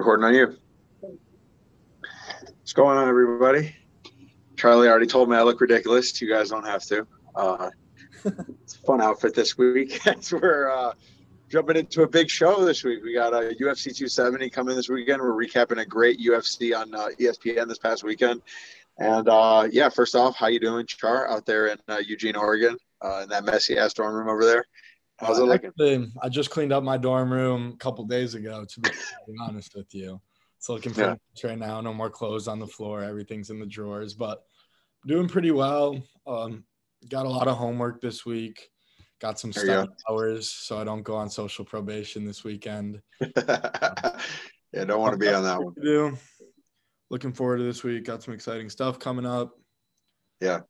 Recording on you. What's going on, everybody? Charlie already told me I look ridiculous. You guys don't have to. Uh, it's a fun outfit this week as we're uh, jumping into a big show this week. We got a UFC 270 coming this weekend. We're recapping a great UFC on uh, ESPN this past weekend. And uh, yeah, first off, how you doing, Char, out there in uh, Eugene, Oregon, uh, in that messy ass dorm room over there? How's it looking? I just cleaned up my dorm room a couple days ago. To be honest with you, it's looking pretty yeah. right now. No more clothes on the floor. Everything's in the drawers, but doing pretty well. Um, got a lot of homework this week. Got some study hours, so I don't go on social probation this weekend. yeah, don't want to be on that one. Do. Looking forward to this week. Got some exciting stuff coming up. Yeah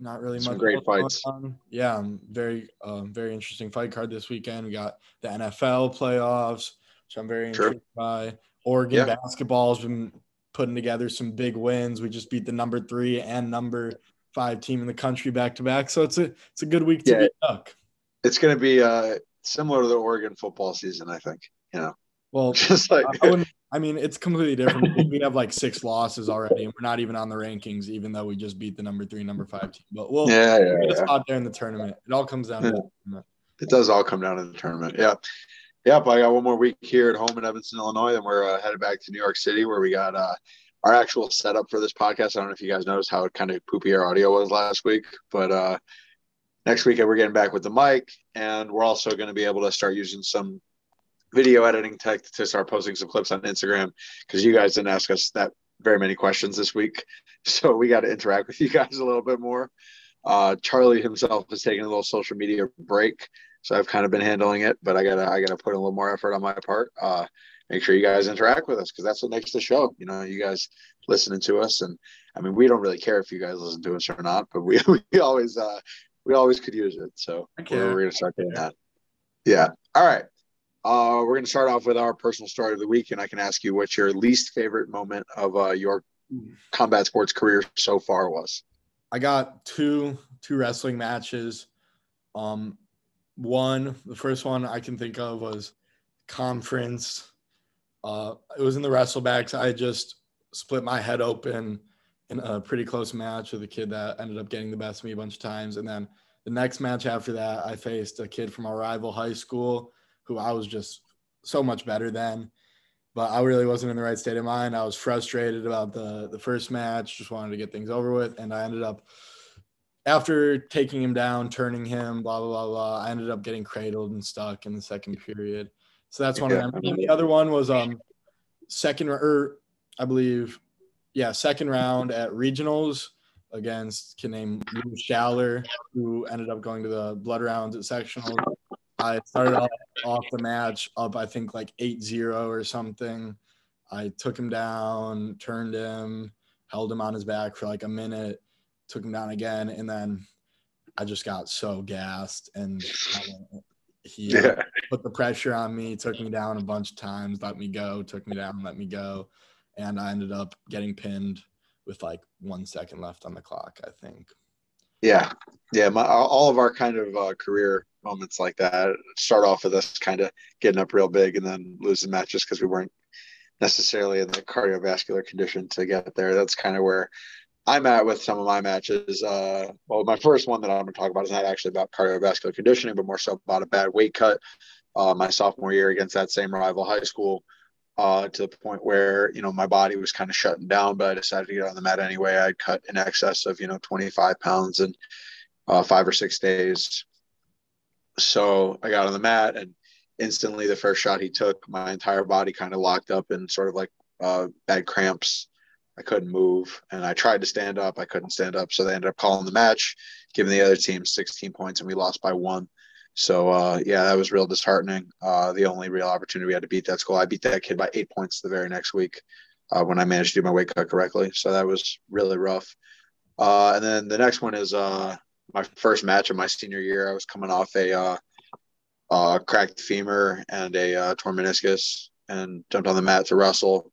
not really Some much. Great fights. Yeah, um, very, um, very interesting fight card this weekend. We got the NFL playoffs, which I'm very intrigued by. Oregon yeah. basketball has been putting together some big wins. We just beat the number three and number five team in the country back to back. So it's a it's a good week to yeah. be duck. It's going to be uh, similar to the Oregon football season, I think. You know, well, just like I, wouldn't, I mean, it's completely different. we have like six losses already, and we're not even on the rankings, even though we just beat the number three, number five team. But we'll yeah, yeah, get yeah. out there in the tournament. It all comes down yeah. to the It does all come down to the tournament. Yeah. Yep, I got one more week here at home in Evanston, Illinois. Then we're uh, headed back to New York City, where we got uh, our actual setup for this podcast. I don't know if you guys noticed how kind of poopy our audio was last week, but uh, next week we're getting back with the mic, and we're also going to be able to start using some video editing tech to start posting some clips on Instagram because you guys didn't ask us that very many questions this week. So we got to interact with you guys a little bit more. Uh, Charlie himself is taking a little social media break. So I've kind of been handling it, but I gotta I gotta put a little more effort on my part. Uh, make sure you guys interact with us because that's what makes the show. You know, you guys listening to us, and I mean, we don't really care if you guys listen to us or not, but we we always uh, we always could use it. So we're, we're gonna start doing that. Yeah. All right. Uh, we're going to start off with our personal story of the week, and I can ask you what your least favorite moment of uh, your combat sports career so far was. I got two two wrestling matches. Um, one, the first one I can think of was conference. Uh, it was in the wrestlebacks. I just split my head open in a pretty close match with a kid that ended up getting the best of me a bunch of times, and then the next match after that, I faced a kid from our rival high school who I was just so much better than. But I really wasn't in the right state of mind. I was frustrated about the the first match, just wanted to get things over with, and I ended up after taking him down, turning him, blah blah blah blah. I ended up getting cradled and stuck in the second period. So that's one yeah. of them. And the other one was um second or I believe, yeah, second round at regionals against kid named Lou Schaller, who ended up going to the blood rounds at sectionals. I started off, off the match up, I think like 8 0 or something. I took him down, turned him, held him on his back for like a minute, took him down again, and then I just got so gassed and he yeah. put the pressure on me, took me down a bunch of times, let me go, took me down, let me go. And I ended up getting pinned with like one second left on the clock, I think. Yeah. Yeah. My, all of our kind of uh, career moments like that. Start off with us kind of getting up real big and then losing matches because we weren't necessarily in the cardiovascular condition to get there. That's kind of where I'm at with some of my matches. Uh, well, my first one that I'm going to talk about is not actually about cardiovascular conditioning, but more so about a bad weight cut. Uh, my sophomore year against that same rival high school, uh, to the point where you know my body was kind of shutting down, but I decided to get on the mat anyway. I cut in excess of you know 25 pounds in uh, five or six days. So I got on the mat and instantly the first shot he took, my entire body kind of locked up in sort of like uh, bad cramps. I couldn't move and I tried to stand up. I couldn't stand up. So they ended up calling the match, giving the other team 16 points and we lost by one. So uh, yeah, that was real disheartening. Uh, the only real opportunity we had to beat that school. I beat that kid by eight points the very next week uh, when I managed to do my weight cut correctly. So that was really rough. Uh, and then the next one is uh, my first match of my senior year. I was coming off a uh, cracked femur and a torn meniscus, and jumped on the mat to wrestle.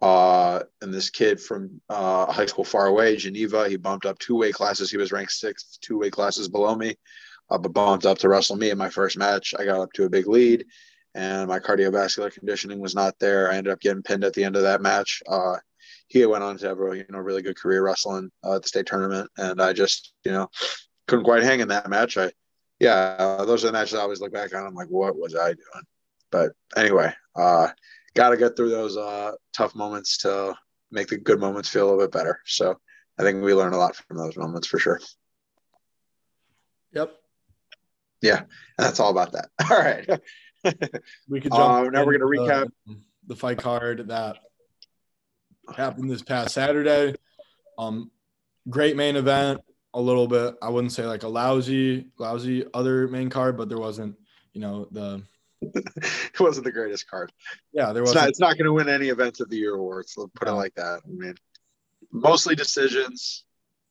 Uh, and this kid from uh, high school far away, Geneva, he bumped up two weight classes. He was ranked sixth, two weight classes below me, uh, but bumped up to wrestle me in my first match. I got up to a big lead, and my cardiovascular conditioning was not there. I ended up getting pinned at the end of that match. Uh, he went on to have a you know really good career wrestling uh, at the state tournament, and I just you know couldn't quite hang in that match. I yeah, uh, those are the matches I always look back on. I'm like, what was I doing? But anyway, uh, got to get through those uh, tough moments to make the good moments feel a little bit better. So I think we learn a lot from those moments for sure. Yep. Yeah, that's all about that. All right. we could jump. Uh, now we're going to recap the, the fight card that happened this past Saturday. Um, great main event. A little bit, I wouldn't say like a lousy, lousy other main card, but there wasn't, you know, the. it wasn't the greatest card. Yeah, there was. It's not, not going to win any events of the year awards. Let's put it like that. I mean, mostly decisions.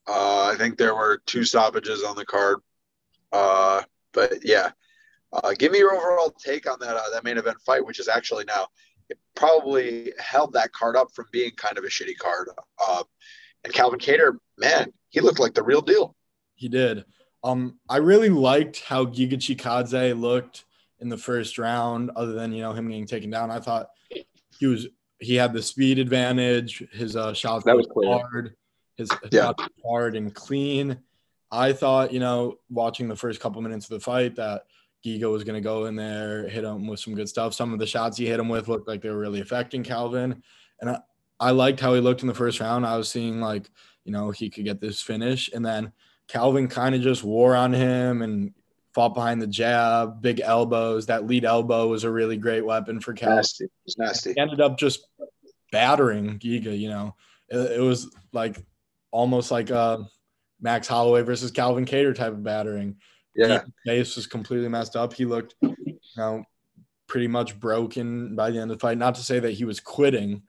Uh, I think there were two stoppages on the card. Uh, but yeah, uh, give me your overall take on that uh, that main event fight, which is actually now it probably held that card up from being kind of a shitty card. Uh, and Calvin Kattar, man, he looked like the real deal. He did. Um, I really liked how Giga Chikadze looked in the first round, other than you know him getting taken down. I thought he was he had the speed advantage. His uh, shots that was hard. His, his yeah. shots hard and clean. I thought, you know, watching the first couple minutes of the fight that Giga was going to go in there, hit him with some good stuff. Some of the shots he hit him with looked like they were really affecting Calvin. And I, I liked how he looked in the first round. I was seeing like, you know, he could get this finish. And then Calvin kind of just wore on him and fought behind the jab, big elbows. That lead elbow was a really great weapon for Calvin. Nasty. It was nasty. He ended up just battering Giga, you know. It, it was like almost like a Max Holloway versus Calvin Kattar type of battering. Yeah. His face was completely messed up. He looked, you know, pretty much broken by the end of the fight. Not to say that he was quitting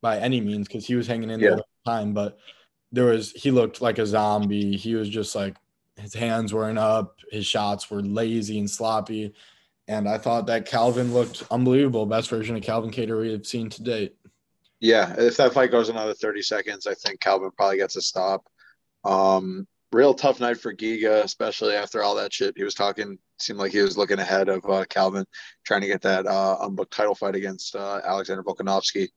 by any means, because he was hanging in yeah. the time, but there was he looked like a zombie. He was just like his hands weren't up, his shots were lazy and sloppy. And I thought that Calvin looked unbelievable, best version of Calvin Kattar we have seen to date. Yeah, if that fight goes another 30 seconds, I think Calvin probably gets a stop. Um, real tough night for Giga, especially after all that shit he was talking. Seemed like he was looking ahead of uh, Calvin, trying to get that uh, unbooked title fight against uh, Alexander Volkanovski.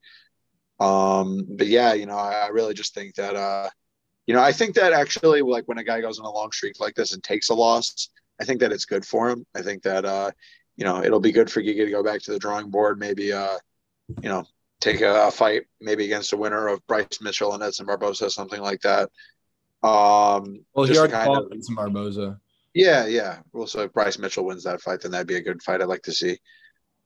Um, but yeah, you know, I, I really just think that, uh, you know, I think that actually, like when a guy goes on a long streak like this and takes a loss, I think that it's good for him. I think that, uh, you know, it'll be good for Giga to go back to the drawing board, maybe, uh, you know, take a, a fight maybe against a winner of Bryce Mitchell and Edson Barboza, something like that. Um, well, he already fought of, Barboza. Yeah, yeah. Well, so if Bryce Mitchell wins that fight, then that'd be a good fight. I'd like to see.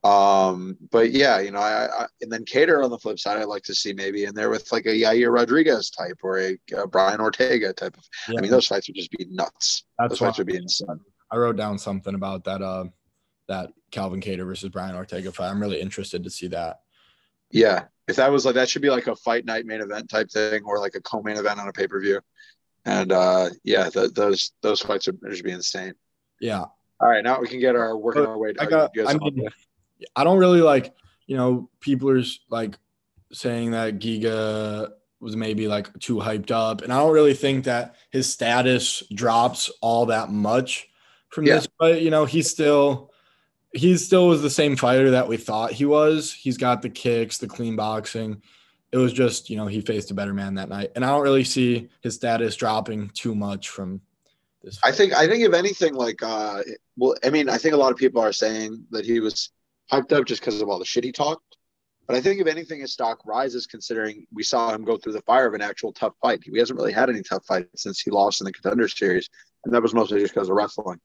Um, but yeah, you know, I, I and then Kattar on the flip side, I'd like to see maybe in there with like a Yair Rodriguez type or a, a Brian Ortega type of. Yeah. I mean, those fights would just be nuts. That's those fights would be insane. I wrote down something about that. Uh, that Calvin Kattar versus Brian Ortega fight. I'm really interested to see that. Yeah, if that was like that, should be like a fight night main event type thing, or like a co-main event on a pay per view. And uh, yeah, the, those those fights would just be insane. Yeah. All right, now we can get our working our way. I got. I mean, I don't really like. You know, people are like saying that Giga was maybe like too hyped up, and I don't really think that his status drops all that much from yeah. this. But you know, he's still he still was the same fighter that we thought he was. He's got the kicks, the clean boxing it was just you know he faced a better man that night, and I don't really see his status dropping too much from this. I think I think if anything, like uh, well, I mean, I think a lot of people are saying that he was hyped up just because of all the shit he talked. But I think if anything, his stock rises considering we saw him go through the fire of an actual tough fight. He hasn't really had any tough fights since he lost in the contender series, and that was mostly just because of wrestling.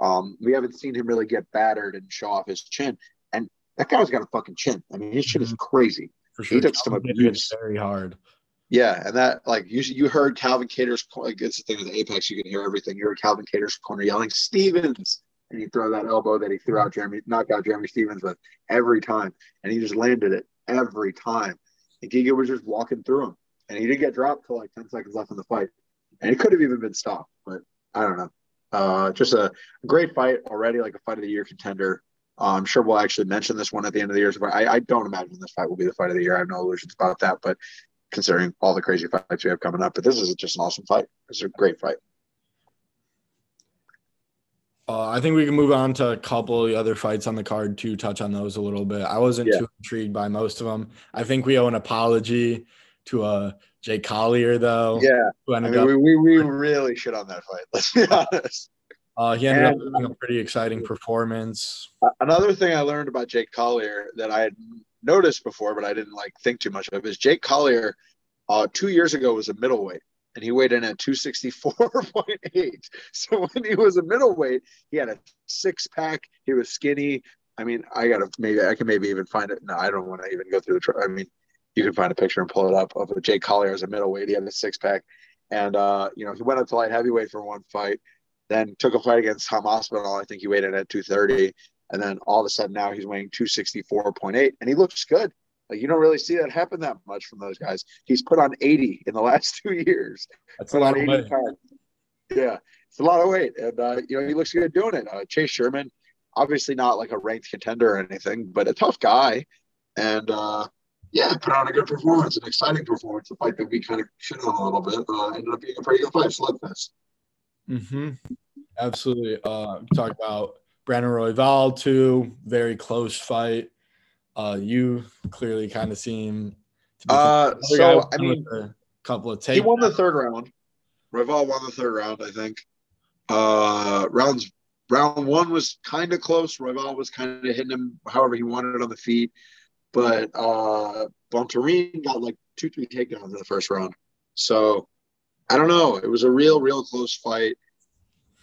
Um, we haven't seen him really get battered and show off his chin, and that guy's got a fucking chin. I mean, his chin is mm-hmm. crazy for sure. He took some abuse. Very hard. Yeah, and that like you you heard Calvin Kattar's like it's the thing with Apex, you can hear everything. You heard Calvin Kattar's corner yelling Stephens, and he throw that elbow that he threw out Jeremy, knocked out Jeremy Stephens with every time, and he just landed it every time. And Giga was just walking through him, and he didn't get dropped till like ten seconds left in the fight, and it could have even been stopped, but I don't know. Uh, just a great fight already, like a fight of the year contender. I'm sure we'll actually mention this one at the end of the year. I, I don't imagine this fight will be the fight of the year. I have no illusions about that, but considering all the crazy fights we have coming up, but this is just an awesome fight. It's a great fight. Uh, I think we can move on to a couple of the other fights on the card to touch on those a little bit. I wasn't Yeah. too intrigued by most of them. I think we owe an apology to uh, Jake Collier, though. Yeah, I mean, we, we, we really shit on that fight. Let's be honest. Uh, he ended up and- having a pretty exciting performance. Uh, Another thing I learned about Jake Collier that I had noticed before, but I didn't like think too much of, is Jake Collier uh, two years ago was a middleweight and he weighed in at 264.8. So when he was a middleweight, he had a six pack. He was skinny. I mean, I gotta maybe I can maybe even find it. No, I don't want to even go through the. I mean, you can find a picture and pull it up of Jake Collier as a middleweight. He had a six pack, and uh, you know he went up to light heavyweight for one fight, then took a fight against Tom Aspinall. I think he weighed in at 230, and then all of a sudden now he's weighing 264.8, and he looks good. Like you don't really see that happen that much from those guys. He's put on 80 in the last two years. That's a lot on of 80 weight. pounds. Yeah, it's a lot of weight, and uh, you know he looks good doing it. Uh, Chase Sherman, obviously not like a ranked contender or anything, but a tough guy, and uh, yeah, put on a good performance, an exciting performance. A fight that we kind of shit on a little bit uh, ended up being a pretty good fight, slugfest. Mm-hmm. Absolutely. Uh, talk about Brandon Royval too. Very close fight. Uh, you clearly kind of seem to be Uh, so, I mean, a couple of takes. He won the third round. Royval won the third round, I think. Uh, rounds round one was kind of close. Royval was kind of hitting him however he wanted it on the feet, but uh, Bontorin got like two, three takedowns in the first round. So I don't know. It was a real, real close fight.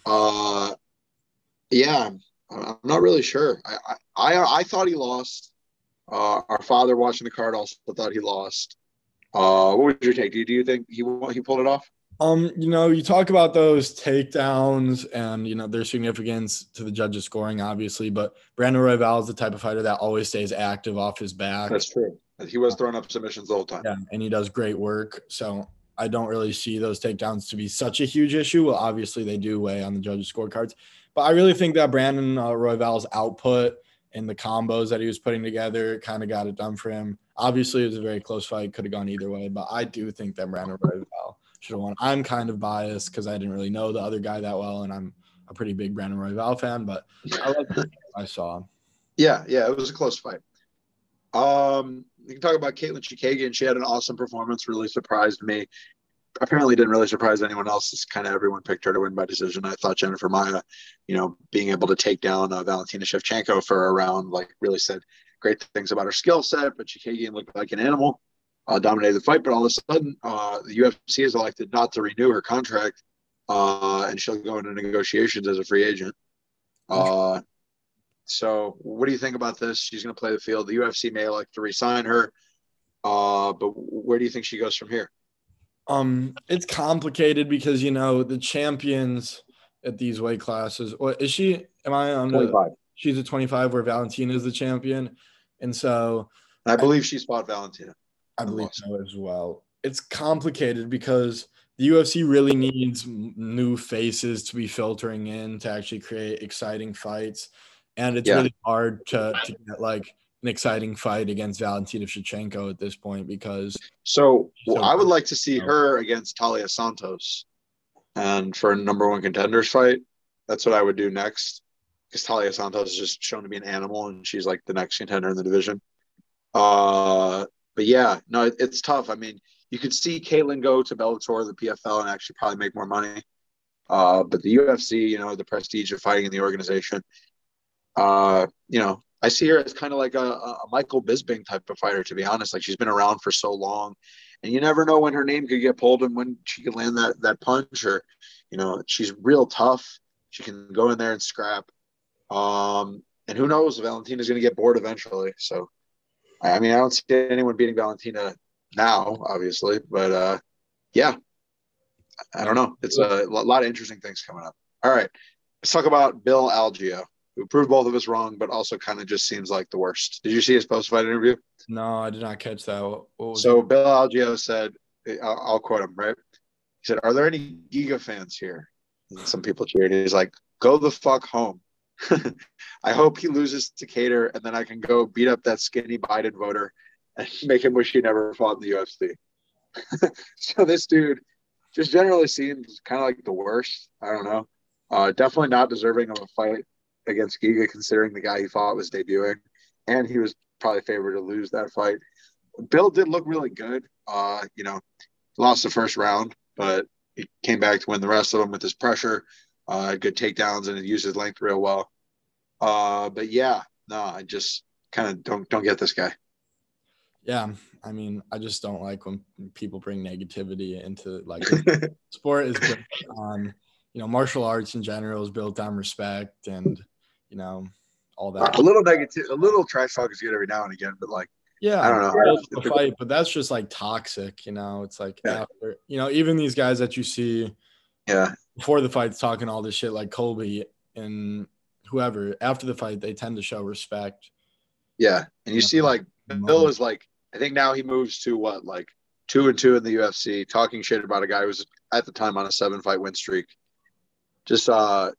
Uh, yeah, I'm, not really sure. I, I, I, I thought he lost. Uh, our father watching the card also thought he lost. Uh, what was your take? Do you, do you think he he pulled it off? Um, you know, you talk about those takedowns and you know their significance to the judges scoring, obviously, but Brandon Royval is the type of fighter that always stays active off his back. That's true. He was throwing up submissions the whole time. Yeah, and he does great work. So I don't really see those takedowns to be such a huge issue. Well, obviously they do weigh on the judges' scorecards, but I really think that Brandon uh, Royval's output and the combos that he was putting together kind of got it done for him. Obviously, it was a very close fight; could have gone either way. But I do think that Brandon Royval should have won. I'm kind of biased because I didn't really know the other guy that well, and I'm a pretty big Brandon Royval fan. But I I saw. Yeah, yeah, it was a close fight. Um, you can talk about Katlyn Chookagian. She had an awesome performance. Really surprised me. Apparently, didn't really surprise anyone else. Kind of everyone picked her to win by decision. I thought Jennifer Maia, you know, being able to take down uh, Valentina Shevchenko for a round, like really said great things about her skill set. But Chikagian looked like an animal, uh, dominated the fight. But all of a sudden, uh, the UFC has elected not to renew her contract, uh, and she'll go into negotiations as a free agent. So, what do you think about this? She's going to play the field. The UFC may elect to resign her, uh, but where do you think she goes from here? Um, it's complicated because you know the champions at these weight classes. What is she? Am I on the? She's a 25, where Valentina is the champion, and so I believe she fought Valentina. I believe so as well. It's complicated because the UFC really needs new faces to be filtering in to actually create exciting fights, and it's Yeah. really hard to to get like an exciting fight against Valentina Shevchenko at this point because So, So- I would like to see her against Taila Santos, and for a number one contenders fight. That's what I would do next, because Taila Santos is just shown to be an animal, and she's like the next contender in the division. Uh, but yeah, no, it, it's tough. I mean, you could see Katlyn go to Bellator, the PFL, and actually probably make more money. Uh, but the UFC, you know, the prestige of fighting in the organization, uh, you know, I see her as kind of like a, a Michael Bisping type of fighter, to be honest. Like she's been around for so long, and you never know when her name could get pulled and when she could land that that punch. Or, you know, she's real tough. She can go in there and scrap. Um, and who knows? Valentina's going to get bored eventually. So, I mean, I don't see anyone beating Valentina now, obviously, but uh, yeah, I don't know. It's a lot of interesting things coming up. All right, let's talk about Bill Algeo, who proved both of us wrong, but also kind of just seems like the worst. Did you see his post-fight interview? no, I did not catch that. What, what was So Bill Algeo said, I'll, I'll quote him, right? He said, "Are there any Giga fans here?" And some people cheered. He's like, "Go the fuck home." I hope he loses to Kattar, and then I can go beat up that skinny Biden voter and make him wish he never fought in the UFC. so this dude just generally seems kind of like the worst. I don't know. Uh, definitely not deserving of a fight against Giga, considering the guy he fought was debuting, and he was probably favored to lose that fight. Bill did look really good. Uh, you know, lost the first round, but he came back to win the rest of them with his pressure, uh, good takedowns, and he used his length real well. Uh, but yeah, no, I just kind of don't don't get this guy. Yeah, I mean, I just don't like when people bring negativity into like sport is built on, you know, martial arts in general is built on respect and you know all that. A little negative, a little trash talk is good every now and again, but like yeah, I don't know. The fight, but that's just like toxic, you know. It's like yeah. after, you know, even these guys that you see, yeah, before the fights talking all this shit, like Colby and whoever. After the fight, they tend to show respect. Yeah, and you see, like Bill is like, I think now he moves to what, like two and two in the UFC, talking shit about a guy who was at the time on a seven fight win streak. Just uh,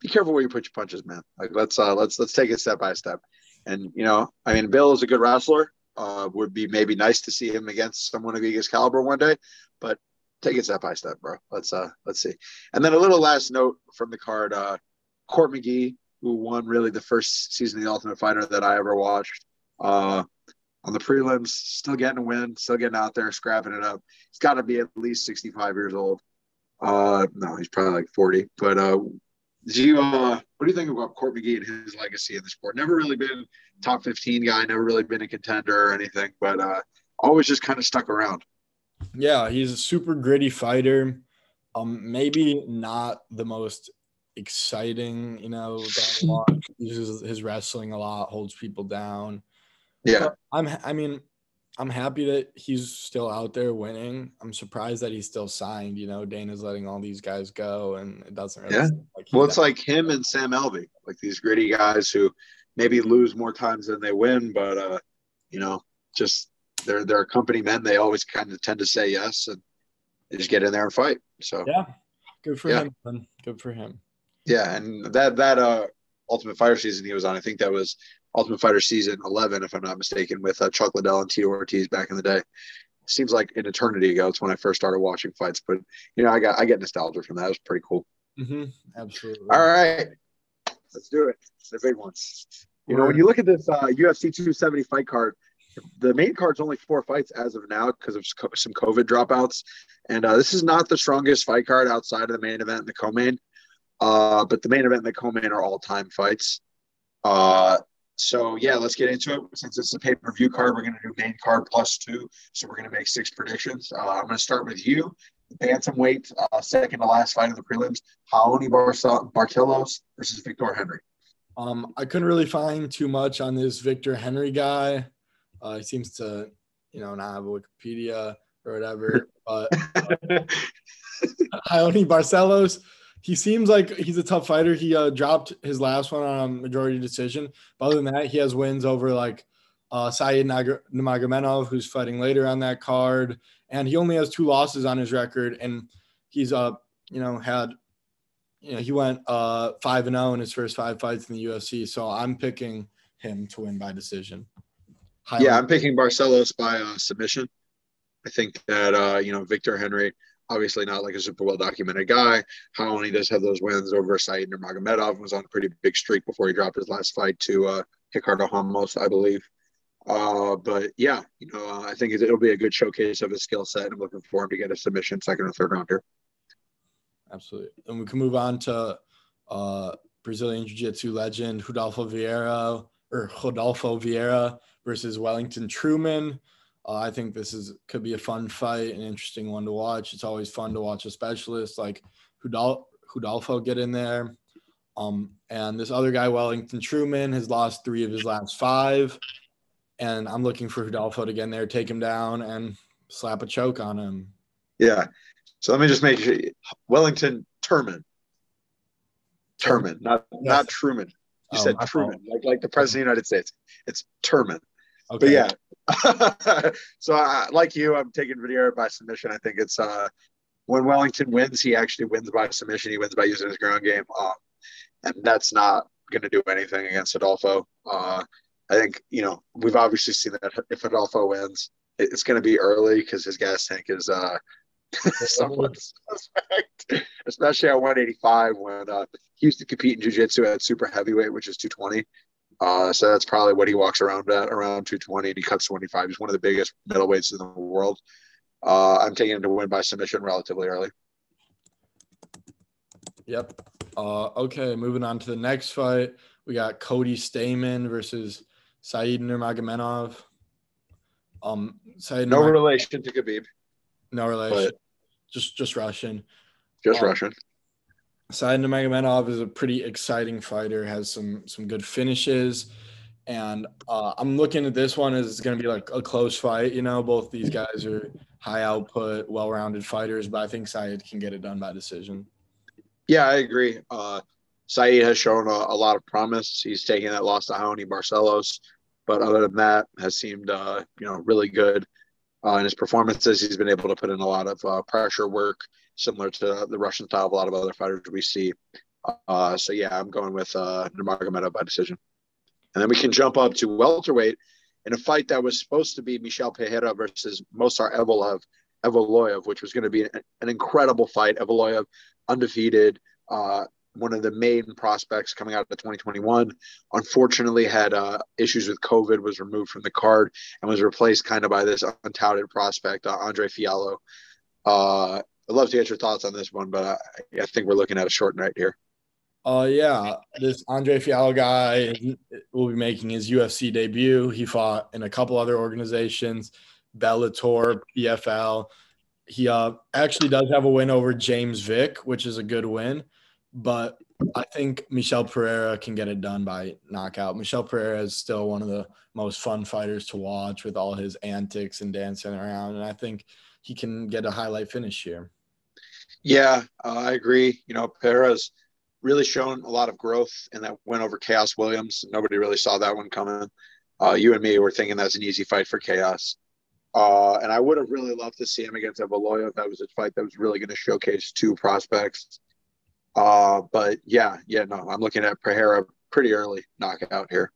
be careful where you put your punches, man. Like let's uh, let's let's take it step by step. And you know, I mean, Bill is a good wrestler uh, would be maybe nice to see him against someone of Giga's caliber one day, but take it step by step, bro. Let's uh let's see. And then a little last note from the card, uh Court McGee, who won really the first season of the Ultimate Fighter that I ever watched. Uh on the prelims, still getting a win, still getting out there, scrapping it up. He's got to be at least 65 years old. Uh no, he's probably like 40. But uh do you uh what do you think about Court McGee and his legacy in the sport? Never really been top 15 guy, never really been a contender or anything, but uh always just kind of stuck around. Yeah, he's a super gritty fighter. Um, maybe not the most exciting, you know, uses his wrestling a lot, holds people down. Yeah. But I'm I mean, I'm happy that he's still out there winning. I'm surprised that he's still signed. You know, Dana's letting all these guys go, and it doesn't really. Yeah. Like well, it's like him and Sam Alvey, like these gritty guys who maybe lose more times than they win, but uh, you know, just they're they're company men. They always kind of tend to say yes, and they just get in there and fight. So yeah, good for yeah. him. Man. Good for him. Yeah, and that that uh Ultimate Fighter season he was on, I think that was Ultimate Fighter season 11, if I'm not mistaken, with uh, Chuck Liddell and Tito Ortiz back in the day. Seems like an eternity ago. It's when I first started watching fights, but you know, I got I get nostalgia from that. It was pretty cool. Mm-hmm. Absolutely. All right, let's do it. The big ones. You know, when you look at this uh, UFC 270 fight card, the main card's only four fights as of now because of some COVID dropouts, and uh, this is not the strongest fight card outside of the main event and the co-main. Uh, but the main event and the co-main are all-time fights. Uh, so yeah, let's get into it. Since it's a pay-per-view card, we're going to do main card plus two. So we're going to make six predictions. Uh, I'm going to start with you. Bantamweight, uh, second to last fight of the prelims, Raoni Barcelos versus Victor Henry. Um, I couldn't really find too much on this Victor Henry guy. Uh, he seems to, you know, not have a Wikipedia or whatever. But uh, Barcelos, he seems like he's a tough fighter. He uh, dropped his last one on a majority decision. But other than that, he has wins over like uh, Said Nurmagomedov, who's fighting later on that card, and he only has two losses on his record. And he's uh, you know, had, you know, he went uh five and zero oh in his first five fights in the UFC. So I'm picking him to win by decision. Yeah, I'm picking Barcelos by uh, submission. I think that uh, you know Victor Henry obviously not like a super well documented guy. How he does have those wins over Said Nurmagomedov was on a pretty big streak before he dropped his last fight to uh, Ricardo Ramos, I believe. Uh, but yeah, you know, uh, I think it'll be a good showcase of his skill set. I'm looking for him to get a submission second or third rounder. Absolutely. And we can move on to uh, Brazilian Jiu Jitsu legend Rodolfo Vieira or Rodolfo Vieira versus Wellington Turman. Uh, I think this is could be a fun fight, an interesting one to watch. It's always fun to watch a specialist like Hudal- Hudolfo get in there. Um, and this other guy, Wellington Truman, has lost three of his last five. And I'm looking for Hudolfo to get in there, take him down, and slap a choke on him. Yeah. So let me just make sure Wellington Turman. Turman, not yes. not Truman. You oh, said Truman, like like the president of the United States. It's Turman. Okay. But yeah, so uh, like you, I'm taking Vieira by submission. I think it's uh, when Wellington wins, he actually wins by submission. He wins by using his ground game, um, and that's not going to do anything against Adolfo. Uh, I think you know we've obviously seen that if Adolfo wins, it's going to be early because his gas tank is uh, somewhat suspect, especially at 185 when uh, he used to compete in jiu-jitsu at super heavyweight, which is 220. Uh, so that's probably what he walks around at, around 220, and he cuts 25. He's one of the biggest middleweights in the world. Uh, I'm taking him to win by submission relatively early. Yep. Uh, okay, moving on to the next fight. We got Cody Stamann versus Said Nurmagomedov. Um, Said no Nurmagomedov, relation to Khabib. No relation. Just just Russian. Just um, Russian. Said Nurmagomedov is a pretty exciting fighter. Has some some good finishes, and uh, I'm looking at this one as it's going to be like a close fight. You know, both these guys are high output, well rounded fighters, but I think Said can get it done by decision. Yeah, I agree. Uh, Said has shown a, a, lot of promise. He's taken that loss to Raoni Barcelos, but other than that, has seemed uh, you know really good uh, in his performances. He's been able to put in a lot of uh, pressure work, similar to the Russian style of a lot of other fighters we see. Uh, so yeah, I'm going with uh, Nurmagomedov by decision, and then we can jump up to welterweight in a fight that was supposed to be Michel Pereira versus Movsar Evloev, Evloev, which was going to be an, an incredible fight. Evloev undefeated, uh, one of the main prospects coming out of 2021. Unfortunately, had uh, issues with COVID, was removed from the card, and was replaced kind of by this untouted prospect, uh, Andre Fialho. Uh, I'd love to get your thoughts on this one, but I, I think we're looking at a short night here. Uh, yeah, this Andre Fialho guy will be making his UFC debut. He fought in a couple other organizations, Bellator, PFL he uh, actually does have a win over James Vick, which is a good win. But I think Michel Pereira can get it done by knockout. Michel Pereira is still one of the most fun fighters to watch with all his antics and dancing around. And I think he can get a highlight finish here. Yeah, uh, I agree. You know, Pereira's really shown a lot of growth in that win over Khaos Williams. Nobody really saw that one coming. Uh, you and me were thinking that's an easy fight for Chaos. Uh, and I would have really loved to see him against Evloev. That was a fight that was really going to showcase two prospects. Uh, but yeah, yeah, no, I'm looking at Pereira pretty early knockout here.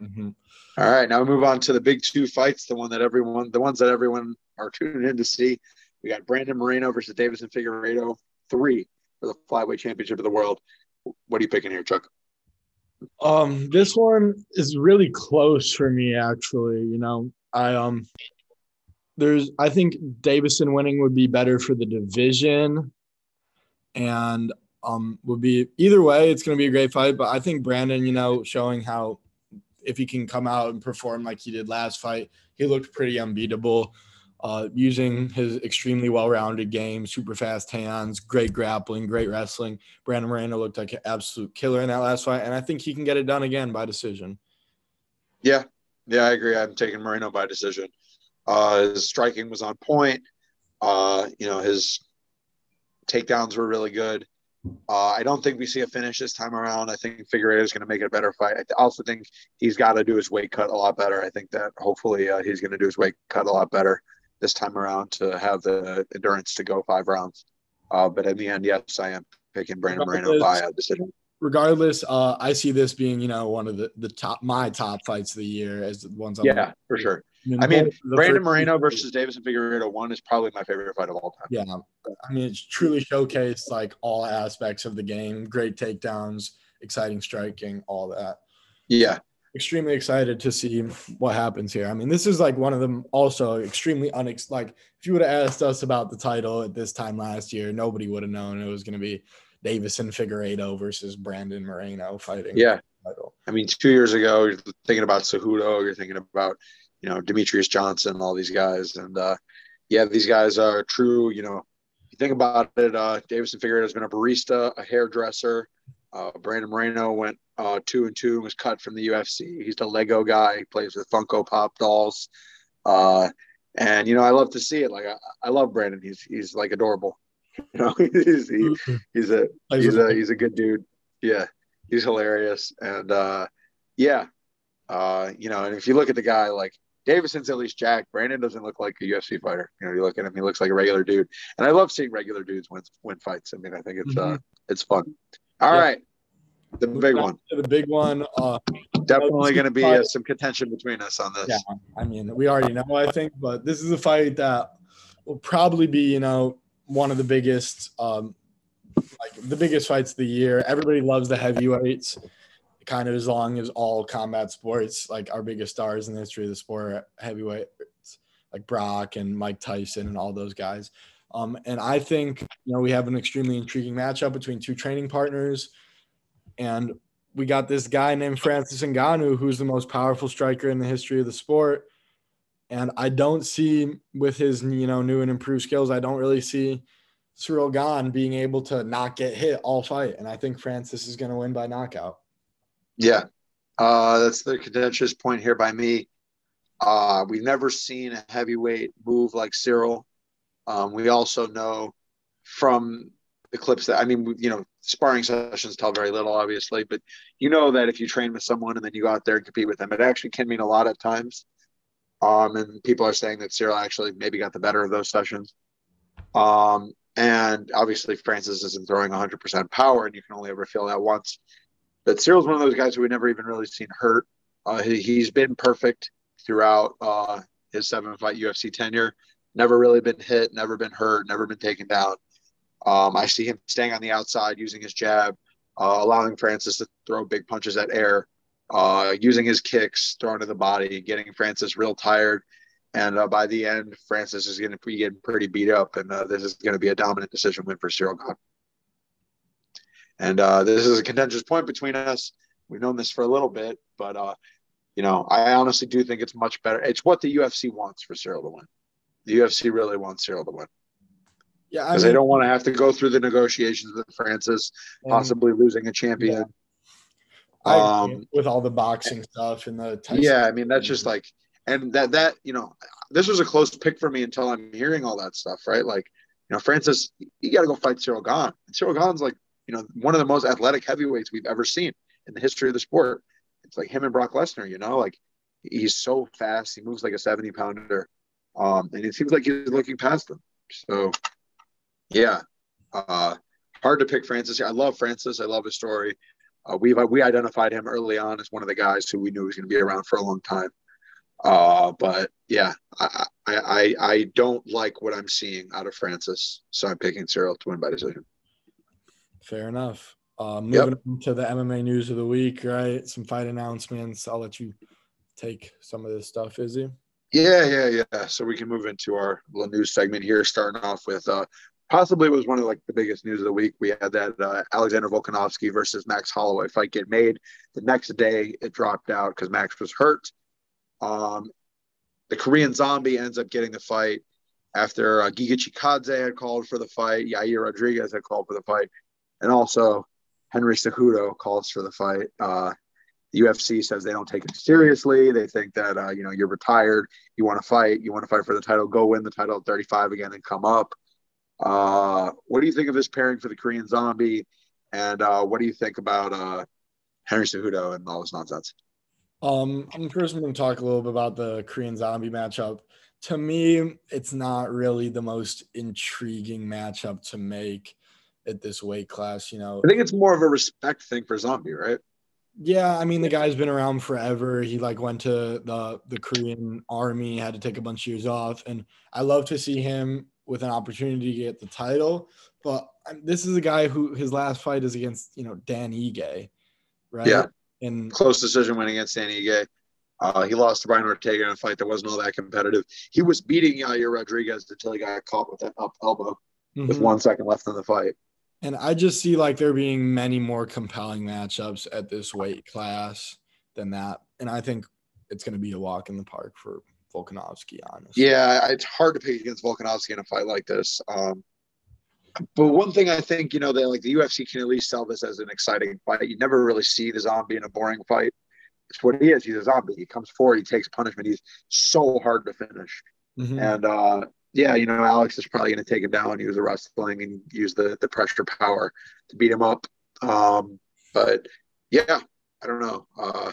Mm-hmm. All right, now we move on to the big two fights. The one that everyone, the ones that everyone are tuning in to see. We got Brandon Moreno versus Deiveson Figueiredo three for the flyweight championship of the world. What are you picking here, Chuck? Um, this one is really close for me, actually. You know, I um there's I think Davison winning would be better for the division, and um would be either way. It's going to be a great fight, but I think Brandon, you know, showing how if he can come out and perform like he did last fight, he looked pretty unbeatable. Uh, using his extremely well-rounded game, super fast hands, great grappling, great wrestling. Brandon Moreno looked like an absolute killer in that last fight, and I think he can get it done again by decision. Yeah, yeah, I agree. I'm taking Moreno by decision. Uh, his striking was on point. Uh, you know, his takedowns were really good. Uh, I don't think we see a finish this time around. I think Figueiredo is going to make it a better fight. I also think he's got to do his weight cut a lot better. I think that hopefully uh, he's going to do his weight cut a lot better this time around to have the endurance to go five rounds. Uh, but in the end, yes, I am picking Brandon Moreno by a decision regardless, uh, I see this being, you know, one of the, the top, my top fights of the year as the ones. I'm yeah, for sure. I mean, Brandon Moreno versus Deiveson Figueiredo one is probably my favorite fight of all time. Yeah, I mean, it's truly showcased like all aspects of the game, great takedowns, exciting striking, all that. Yeah, extremely excited to see what happens here. I mean, this is like one of them also extremely unex like if you would have asked us about the title at this time last year, nobody would have known it was going to be Deiveson Figueiredo versus Brandon Moreno fighting. Yeah. I mean, two years ago, you're thinking about Cejudo, you're thinking about, you know, Demetrious Johnson, all these guys. And uh, yeah, these guys are true. You know, you think about it, uh, Deiveson Figueiredo has been a barista, a hairdresser. Uh, Brandon Moreno went uh, two and two and was cut from the UFC. He's the Lego guy. He plays with Funko Pop dolls. Uh, and you know, I love to see it. Like I, I love Brandon. He's he's like adorable. You know, he's he, mm-hmm. he's a he's a he's a good dude. Yeah, he's hilarious, and uh, yeah, uh, you know, and if you look at the guy like Deiveson's at least Jack. Brandon doesn't look like a UFC fighter. You know, you look at him, he looks like a regular dude. And I love seeing regular dudes win win fights. I mean, I think it's uh, mm-hmm. uh it's fun. All yeah. right, the big one. The big one. Uh, Definitely going to be uh, some contention between us on this. Yeah, I mean, we already know. I think, but this is a fight that will probably be, you know, one of the biggest, um, like the biggest fights of the year. Everybody loves the heavyweights, kind of as long as all combat sports, like our biggest stars in the history of the sport, heavyweights, like Brock and Mike Tyson and all those guys. Um, and I think, you know, we have an extremely intriguing matchup between two training partners. And we got this guy named Francis Ngannou, who's the most powerful striker in the history of the sport. And I don't see with his, you know, new and improved skills, I don't really see Ciryl Gane being able to not get hit all fight. And I think Francis is going to win by knockout. Yeah. Uh, that's the contentious point here by me. Uh, we've never seen a heavyweight move like Ciryl. Um, we also know from the clips that I mean, you know, sparring sessions tell very little, obviously, but you know that if you train with someone and then you go out there and compete with them, it actually can mean a lot at times. Um, and people are saying that Ciryl actually maybe got the better of those sessions. Um, and obviously Francis isn't throwing 100% power, and you can only ever feel that once. But Ciryl's one of those guys who we never even really seen hurt. Uh, he, has been perfect throughout uh, his seven fight UFC tenure. Never really been hit, never been hurt, never been taken down. Um, I see him staying on the outside, using his jab, uh, allowing Francis to throw big punches at air, uh, using his kicks, throwing to the body, getting Francis real tired. And uh, by the end, Francis is going to be getting pretty beat up, and uh, this is going to be a dominant decision win for Ciryl. And uh, this is a contentious point between us. We've known this for a little bit, but uh, you know, I honestly do think it's much better. It's what the UFC wants for Ciryl to win. The UFC really wants Ciryl to win. Yeah, because they don't want to have to go through the negotiations with Francis, possibly losing a champion. Yeah. Um, with all the boxing stuff and the Tyson yeah, I mean that's just like, and that that you know, this was a close pick for me until I'm hearing all that stuff, right? Like, you know, Francis, you got to go fight Ciryl Gane. And Ciryl Gane's like, you know, one of the most athletic heavyweights we've ever seen in the history of the sport. It's like him and Brock Lesnar, you know, like he's so fast, he moves like a 70 pounder, um, and it seems like he's looking past them. So yeah, uh, hard to pick Francis. I love Francis. I love his story. Uh, we we identified him early on as one of the guys who we knew was going to be around for a long time. Uh, but yeah, I, I I don't like what I'm seeing out of Francis, so I'm picking Ciryl to win by decision. Fair enough. Uh, moving yep. to the MMA news of the week, right? Some fight announcements. I'll let you take some of this stuff, Izzy. Yeah, yeah, yeah. So we can move into our little news segment here, starting off with uh, possibly was one of like the biggest news of the week. We had that uh, Alexander Volkanovski versus Max Holloway fight get made. The next day, it dropped out because Max was hurt. Um, the Korean Zombie ends up getting the fight after uh, Giga Chikadze had called for the fight, Yair Rodriguez had called for the fight, and also Henry Cejudo calls for the fight. Uh, the UFC says they don't take it seriously. They think that uh, you know you're retired, you want to fight, you want to fight for the title, go win the title at 35 again and come up. Uh, what do you think of this pairing for the Korean Zombie? And uh, what do you think about uh, Henry Cejudo and all this nonsense? Um, I'm first going to talk a little bit about the Korean Zombie matchup. To me, it's not really the most intriguing matchup to make at this weight class. You know, I think it's more of a respect thing for Zombie, right? Yeah, I mean the guy's been around forever. He like went to the the Korean army, had to take a bunch of years off, and I love to see him with an opportunity to get the title. But um, this is a guy who his last fight is against you know Dan Ige, right? Yeah, and close decision win against Dan Ige. Uh, he lost to Brian Ortega in a fight that wasn't all that competitive. He was beating Yair Rodriguez until he got caught with that up elbow mm-hmm. with one second left in the fight. And I just see like there being many more compelling matchups at this weight class than that. And I think it's going to be a walk in the park for Volkanovski, honestly. Yeah, it's hard to pick against Volkanovski in a fight like this. Um, but one thing I think, you know, that like the UFC can at least sell this as an exciting fight. You never really see the zombie in a boring fight. It's what he is. He's a zombie. He comes forward, he takes punishment. He's so hard to finish. Mm-hmm. And uh, yeah, you know, Alex is probably going to take him down, use the wrestling, and use the the pressure power to beat him up. Um, but yeah, I don't know. Uh,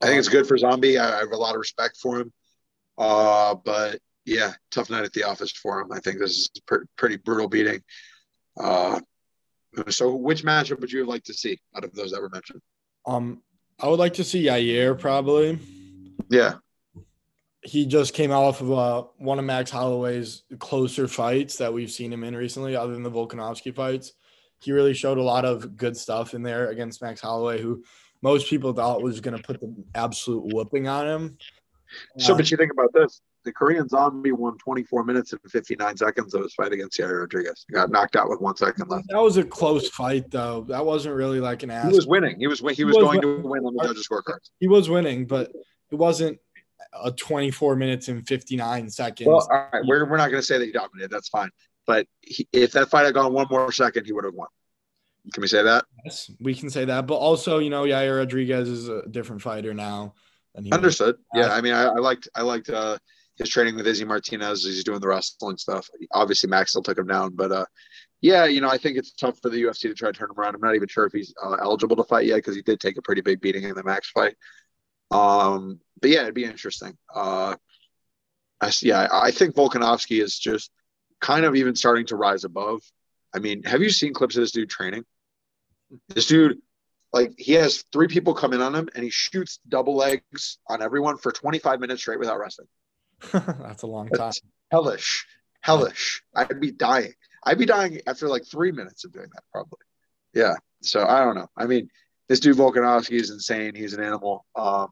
I think it's good for Zombie. I, I have a lot of respect for him. Uh, but yeah, tough night at the office for him. I think this is a pretty brutal beating. Uh, so, which matchup would you like to see out of those that were mentioned? Um, I would like to see Yair probably. Yeah. He just came off of uh, one of Max Holloway's closer fights that we've seen him in recently, other than the Volkanovski fights. He really showed a lot of good stuff in there against Max Holloway, who most people thought was going to put the absolute whooping on him. So, uh, but you think about this: the Korean Zombie won 24 minutes and 59 seconds of his fight against Yair Rodriguez. He got knocked out with one second left. That was a close fight, though. That wasn't really like an ass. He was winning. He was he was, he was going to win on the judges' scorecards. He was winning, but it wasn't a 24 minutes and 59 seconds. Well, all right, we're, we're not going to say that he dominated. That's fine. But he, if that fight had gone one more second, he would have won. Can we say that? Yes, we can say that. But also, you know, Yair Rodriguez is a different fighter now. Understood. Was. Yeah, I mean, I, I liked I liked uh, his training with Izzy Martinez. He's doing the wrestling stuff. Obviously, Max still took him down, but uh, yeah, you know, I think it's tough for the UFC to try to turn him around. I'm not even sure if he's uh, eligible to fight yet because he did take a pretty big beating in the Max fight. Um, but yeah, it'd be interesting. Uh, I, yeah, I think Volkanovski is just kind of even starting to rise above. I mean, have you seen clips of this dude training? This dude, like, he has three people come in on him and he shoots double legs on everyone for 25 minutes straight without resting. That's a long time. That's hellish, hellish. I'd be dying. I'd be dying after like three minutes of doing that, probably. Yeah. So I don't know. I mean, this dude Volkanovski is insane. He's an animal. Um,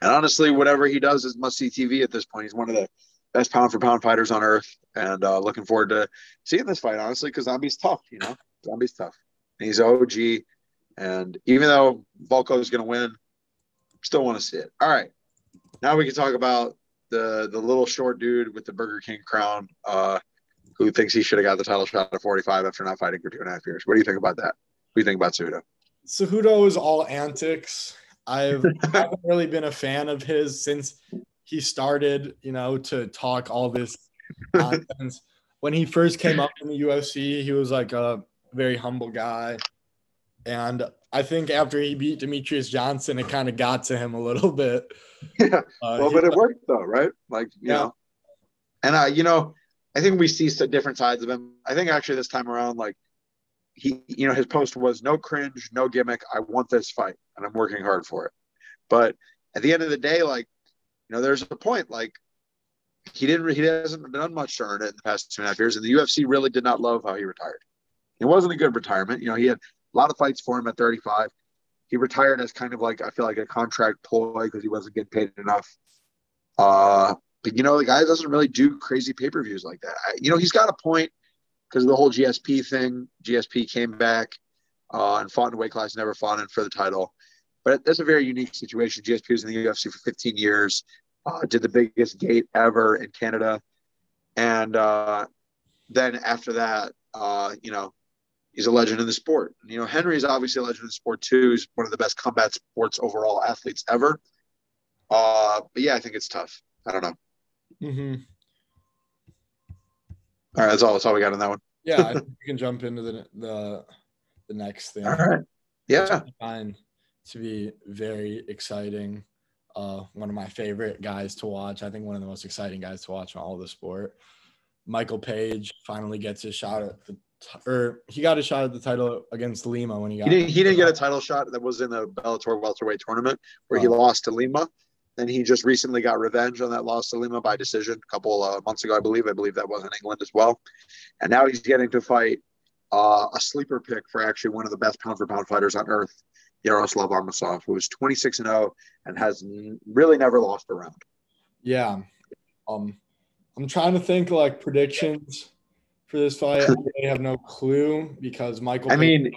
and honestly, whatever he does is must see TV at this point. He's one of the best pound for pound fighters on earth, and uh, looking forward to seeing this fight. Honestly, because Zombie's tough. You know, Zombie's tough. And he's OG, and even though Volko is going to win, still want to see it. All right, now we can talk about the the little short dude with the Burger King crown, uh, who thinks he should have got the title shot at 45 after not fighting for two and a half years. What do you think about that? What do you think about Cejudo? Cejudo is all antics. I've haven't really been a fan of his since he started, you know, to talk all this nonsense. when he first came up in the UFC, he was like a very humble guy. And I think after he beat Demetrious Johnson, it kind of got to him a little bit. Yeah. Uh, well, but it worked though, right? Like, you yeah. know, and I, you know, I think we see different sides of him. I think actually this time around, like, he, you know, his post was no cringe, no gimmick. I want this fight and I'm working hard for it. But at the end of the day, like, you know, there's a point like he didn't, he hasn't done much to earn it in the past two and a half years. And the UFC really did not love how he retired. It wasn't a good retirement. You know, he had a lot of fights for him at 35. He retired as kind of like, I feel like a contract ploy because he wasn't getting paid enough. Uh, but you know, the guy doesn't really do crazy pay per views like that. I, you know, he's got a point because of the whole GSP thing. GSP came back uh, and fought in weight class, never fought in for the title. But that's a very unique situation. GSP was in the UFC for 15 years, uh, did the biggest gate ever in Canada. And uh, then after that, uh, you know, he's a legend in the sport. You know, Henry is obviously a legend in the sport too. He's one of the best combat sports overall athletes ever. Uh, but yeah, I think it's tough. I don't know. Mm-hmm. All right, that's all. That's all we got on that one. yeah, I think we can jump into the the the next thing. All right. Yeah. Fine. To be very exciting. Uh, one of my favorite guys to watch. I think one of the most exciting guys to watch in all the sport. Michael Page finally gets his shot at the or he got a shot at the title against Lima when he got. He didn't. He didn't get a title shot. That was in the Bellator welterweight tournament where oh. he lost to Lima. Then he just recently got revenge on that loss to Lima by decision a couple uh, months ago, I believe. I believe that was in England as well. And now he's getting to fight uh, a sleeper pick for actually one of the best pound for pound fighters on earth, Yaroslav Amosov, who is 26 and 0 and has n- really never lost a round. Yeah. Um, I'm trying to think like predictions for this fight. I have no clue because Michael. I mean,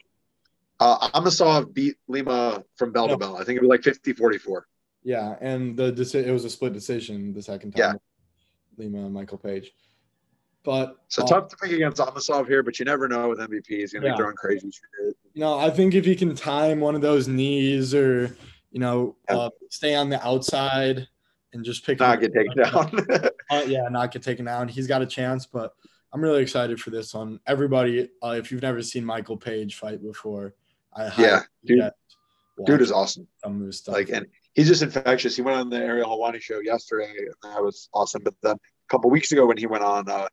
uh, Amosov beat Lima from bell to bell. I think it was like 50 44. Yeah, and the it was a split decision the second time. Yeah. Lima and Michael Page. But so uh, tough to pick against Amosov here, but you never know with MVP. He's gonna yeah. be throwing crazy shit. You know, I think if he can time one of those knees or you know, yeah. uh, stay on the outside and just pick not get taken down. uh, yeah, not get taken down. He's got a chance, but I'm really excited for this one. Everybody, uh, if you've never seen Michael Page fight before, I yeah, dude, dude is awesome. Some of his stuff. Like, and he's just infectious. He went on the Ariel Helwani show yesterday, and that was awesome. But then a couple weeks ago, when he went on, uh,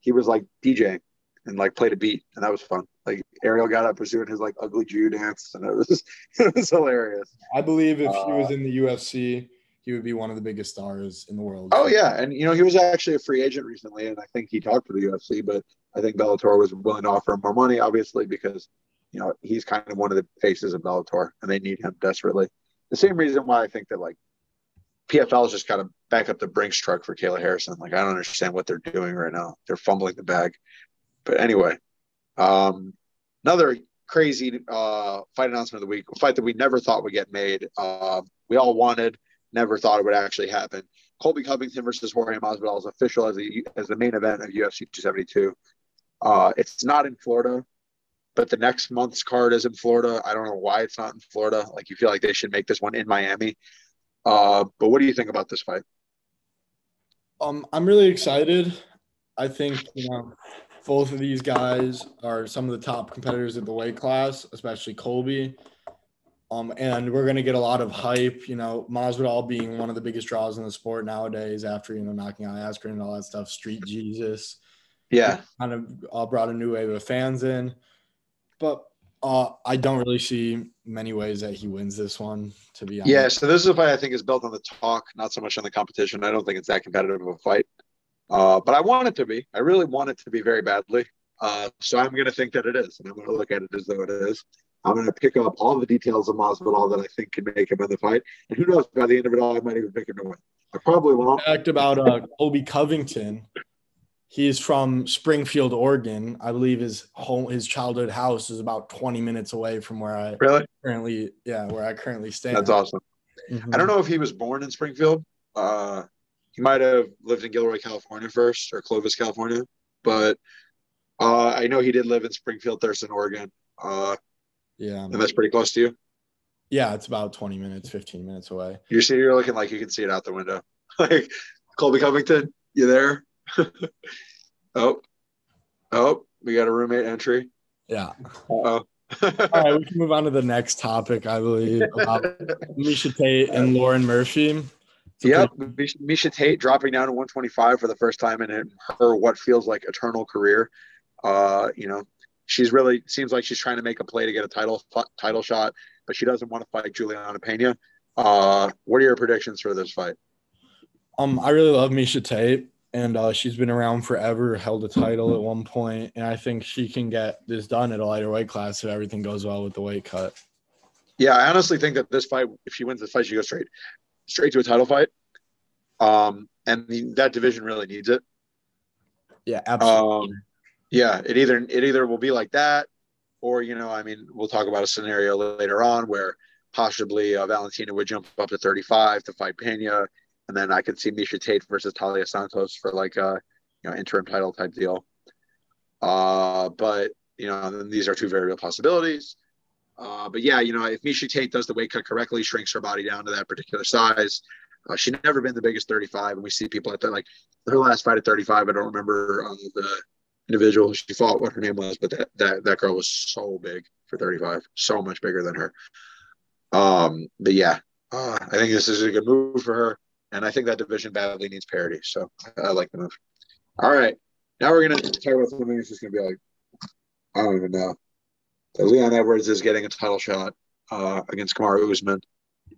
he was like DJing and like played a beat, and that was fun. Like Ariel got up, was doing his like ugly Jew dance, and it was it was hilarious. I believe if uh, he was uh, in the UFC, he would be one of the biggest stars in the world. Oh yeah, and you know he was actually a free agent recently, and I think he talked to the UFC, but I think Bellator was willing to offer him more money, obviously because you know he's kind of one of the faces of Bellator, and they need him desperately. The same reason why I think that like PFL is just got to back up the Brinks truck for Kayla Harrison. Like I don't understand what they're doing right now. They're fumbling the bag. But anyway, um, another crazy uh, fight announcement of the week, a fight that we never thought would get made. Uh, we all wanted, never thought it would actually happen. Colby Covington versus Jorge Masvidal is official as the as the main event of UFC 272. Uh, it's not in Florida, but the next month's card is in Florida. I don't know why it's not in Florida. Like you feel like they should make this one in Miami. Uh, but what do you think about this fight? Um, I'm really excited. I think you know both of these guys are some of the top competitors at the weight class, especially Colby. Um, and we're gonna get a lot of hype. You know, Masvidal being one of the biggest draws in the sport nowadays after you know knocking out Askren and all that stuff. Street Jesus. Yeah, kind of uh, brought a new wave of fans in, but uh, I don't really see many ways that he wins this one. To be honest. Yeah, so this is a fight I think is built on the talk, not so much on the competition. I don't think it's that competitive of a fight, uh, but I want it to be. I really want it to be very badly. Uh, so I'm going to think that it is, and I'm going to look at it as though it is. I'm going to pick up all the details of Masvidal that I think can make him in the fight, and who knows? By the end of it all, I might even pick him to win. I probably won't. Fact about uh, Colby Covington. He's from Springfield, Oregon. I believe his home, his childhood house is about 20 minutes away from where I really currently, yeah, where I currently stay. That's awesome. Mm-hmm. I don't know if he was born in Springfield. Uh, he might have lived in Gilroy, California first, or Clovis, California. But uh, I know he did live in Springfield, Thurston, Oregon. Uh, yeah, and that's pretty close to you. Yeah, it's about 20 minutes, 15 minutes away. You're see, you're looking like you can see it out the window. like Colby Covington, you there? oh, oh, we got a roommate entry. Yeah. oh. All right, we can move on to the next topic, I believe, about Miesha Tate and Lauren Murphy. Yep, pretty- Miesha Tate dropping down to 125 for the first time in her what feels like eternal career. Uh, you know, she's really seems like she's trying to make a play to get a title title shot, but she doesn't want to fight Julianna Pena. Uh, what are your predictions for this fight? Um, I really love Miesha Tate, and uh, she's been around forever, held a title at one point, and I think she can get this done at a lighter weight class if everything goes well with the weight cut. Yeah, I honestly think that this fight, if she wins this fight, she goes straight, straight to a title fight. Um, and the, that division really needs it. Yeah, absolutely. Um, yeah, it either it either will be like that, or you know, I mean, we'll talk about a scenario later on where possibly uh, Valentina would jump up to 35 to fight Pena and then I could see Miesha Tate versus Taila Santos for like a you know interim title type deal. Uh, but you know, these are two very real possibilities. Uh, but yeah, you know, if Miesha Tate does the weight cut correctly, shrinks her body down to that particular size, uh, she's never been the biggest 35. And we see people at that, like her last fight at 35. I don't remember uh, the individual she fought, what her name was, but that, that, that girl was so big for 35, so much bigger than her. Um, but yeah, uh, I think this is a good move for her. And I think that division badly needs parity. So I, like the move. All right. Now we're going to talk about something that's just going to be like, I don't even know. Leon Edwards is getting a title shot uh, against Kamaru Usman,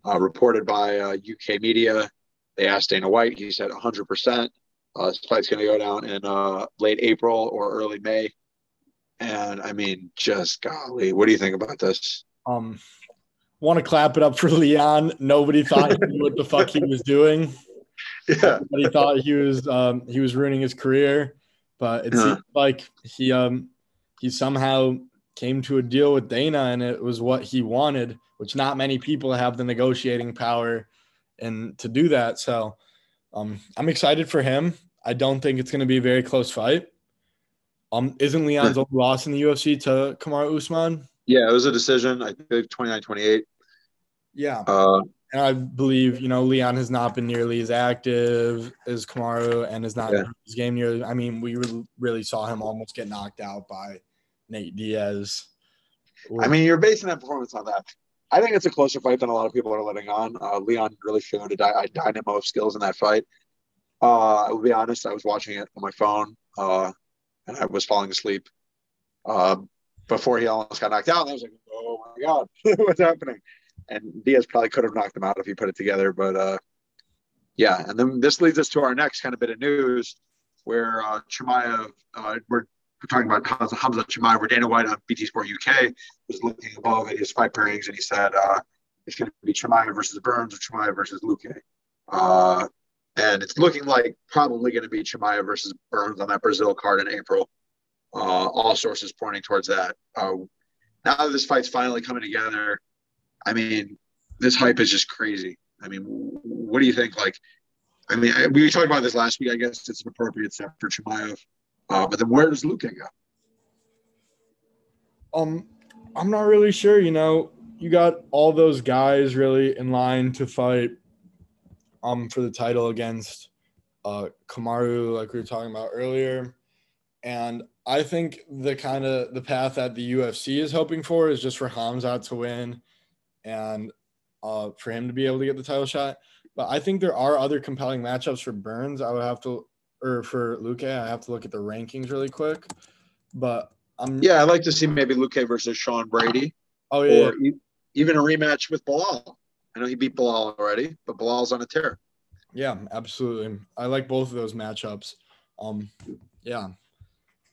uh, reported by uh, UK media. They asked Dana White. He said 100%. Uh, this fight's going to go down in uh, late April or early May. And I mean, just golly, what do you think about this? Um, want to clap it up for Leon. Nobody thought he knew what the fuck he was doing. Yeah, he thought he was um, he was ruining his career, but it yeah. seems like he um he somehow came to a deal with Dana, and it was what he wanted, which not many people have the negotiating power and to do that. So um, I'm excited for him. I don't think it's going to be a very close fight. Um, isn't Leon's only loss in the UFC to Kamaru Usman? Yeah, it was a decision. I think 29 28. Yeah. Uh, and I believe, you know, Leon has not been nearly as active as Kamaru and has not yeah. his game nearly. I mean, we really saw him almost get knocked out by Nate Diaz. I mean, you're basing that performance on that. I think it's a closer fight than a lot of people are letting on. Uh, Leon really showed a, dy- a dynamo of skills in that fight. Uh, I will be honest, I was watching it on my phone uh, and I was falling asleep. Uh, before he almost got knocked out. I was like, oh my God, what's happening? And Diaz probably could have knocked him out if he put it together. But uh, Yeah, and then this leads us to our next kind of bit of news, where uh, Chimaev, uh, we're, talking about Hamza, Hamza Chimaev, where Dana White on BT Sport UK was looking above at his fight pairings, and he said uh, it's going to be Chimaev versus Burns or Chimaev versus Luque. Uh, and it's looking like probably going to be Chimaev versus Burns on that Brazil card in April. Uh, all sources pointing towards that. Uh, now that this fight's finally coming together, I mean, this hype is just crazy. I mean, what do you think? Like, I mean, we talked about this last week. I guess it's an appropriate step for Chimaev. Uh, but then where does Luque go? Um, I'm not really sure. You know, you got all those guys really in line to fight um for the title against uh Kamaru, like we were talking about earlier. And I think the kind of the path that the UFC is hoping for is just for Hamzat to win and uh, for him to be able to get the title shot. But I think there are other compelling matchups for Burns. I would have to, or for Luque, I have to look at the rankings really quick. But I'm yeah, I'd like to see maybe Luque versus Sean Brady. Oh yeah, or even a rematch with Belal. I know he beat Belal already, but Belal's on a tear. Yeah, absolutely. I like both of those matchups. Um, yeah.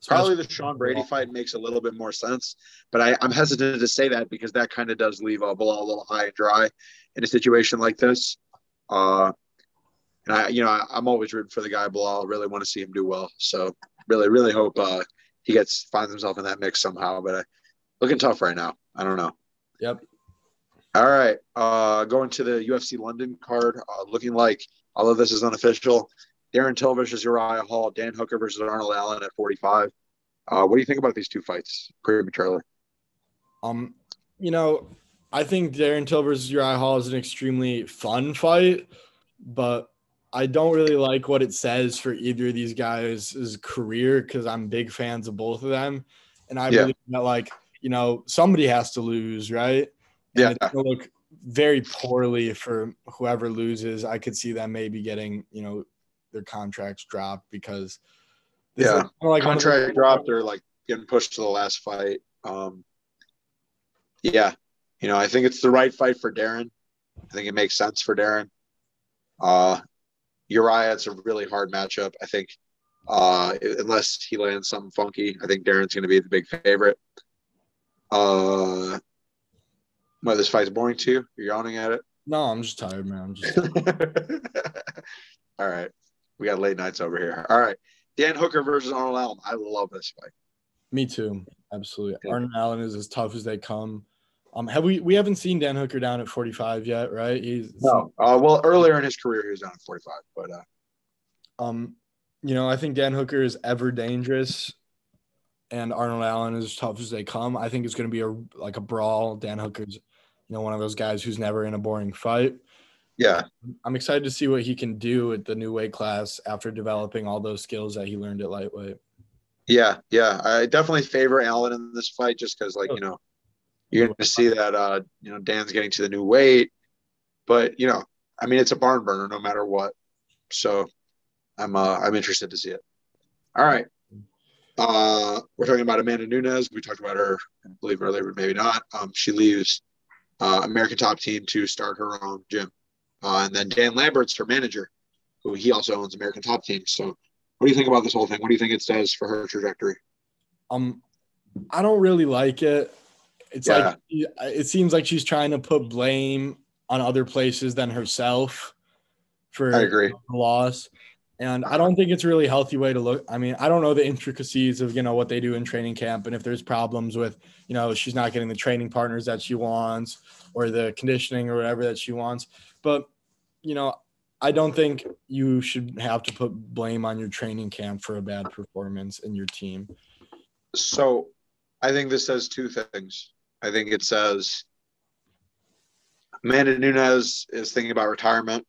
Probably the Sean Brady fight makes a little bit more sense, but I, am hesitant to say that because that kind of does leave uh, Belal a little high and dry in a situation like this. Uh, and I, you know, I, am always rooting for the guy Belal. Really want to see him do well. So really, really hope uh, he gets finds himself in that mix somehow. But uh, looking tough right now. I don't know. Yep. All right. Uh, going to the UFC London card, uh, looking like although this is unofficial, Darren Till versus Uriah Hall, Dan Hooker versus Arnold Allen at 45. Uh, what do you think about these two fights prematurely? Um, you know, I think Darren Till versus Uriah Hall is an extremely fun fight, but I don't really like what it says for either of these guys' career because I'm big fans of both of them. And I yeah. believe that, like, you know, somebody has to lose, right? And yeah. It's going to look very poorly for whoever loses. I could see them maybe getting, you know, their contracts dropped because yeah, like contract dropped or like getting pushed to the last fight. Um, yeah, you know, I think it's the right fight for Darren. I think it makes sense for Darren. Uh, Uriah, it's a really hard matchup. I think uh, unless he lands something funky, I think Darren's going to be the big favorite. Uh, why this fight's boring to you? You're yawning at it. No, I'm just tired, man. I'm just. All right, we got late nights over here. All right, Dan Hooker versus Arnold Allen. I love this fight. Me too. Absolutely. Yeah. Arnold Allen is as tough as they come. Um, have we we haven't seen Dan Hooker down at 45 yet, right? He's no. Uh, well, earlier in his career, he was down at 45, but uh, um, you know, I think Dan Hooker is ever dangerous, and Arnold Allen is as tough as they come. I think it's going to be a like a brawl. Dan Hooker's, you know, one of those guys who's never in a boring fight. Yeah, I'm excited to see what he can do at the new weight class after developing all those skills that he learned at lightweight. Yeah, yeah, I definitely favor Allen in this fight just because, like, oh. you know, you're going to see that, uh, you know, Dan's getting to the new weight, but you know, I mean, it's a barn burner no matter what. So, I'm uh, I'm interested to see it. All right, uh, we're talking about Amanda Nunes. We talked about her, I believe earlier, but maybe not. Um, she leaves uh, American Top Team to start her own gym, uh, and then Dan Lambert's her manager, who he also owns American Top Team. So what do you think about this whole thing? What do you think it says for her trajectory? Um, I don't really like it. It's yeah. like it seems like she's trying to put blame on other places than herself for I agree. the loss. And I don't think it's a really healthy way to look. I mean, I don't know the intricacies of you know what they do in training camp, and if there's problems with you know she's not getting the training partners that she wants, or the conditioning or whatever that she wants. But you know, I don't think you should have to put blame on your training camp for a bad performance in your team. So I think this says two things. I think it says Amanda Nunes is thinking about retirement.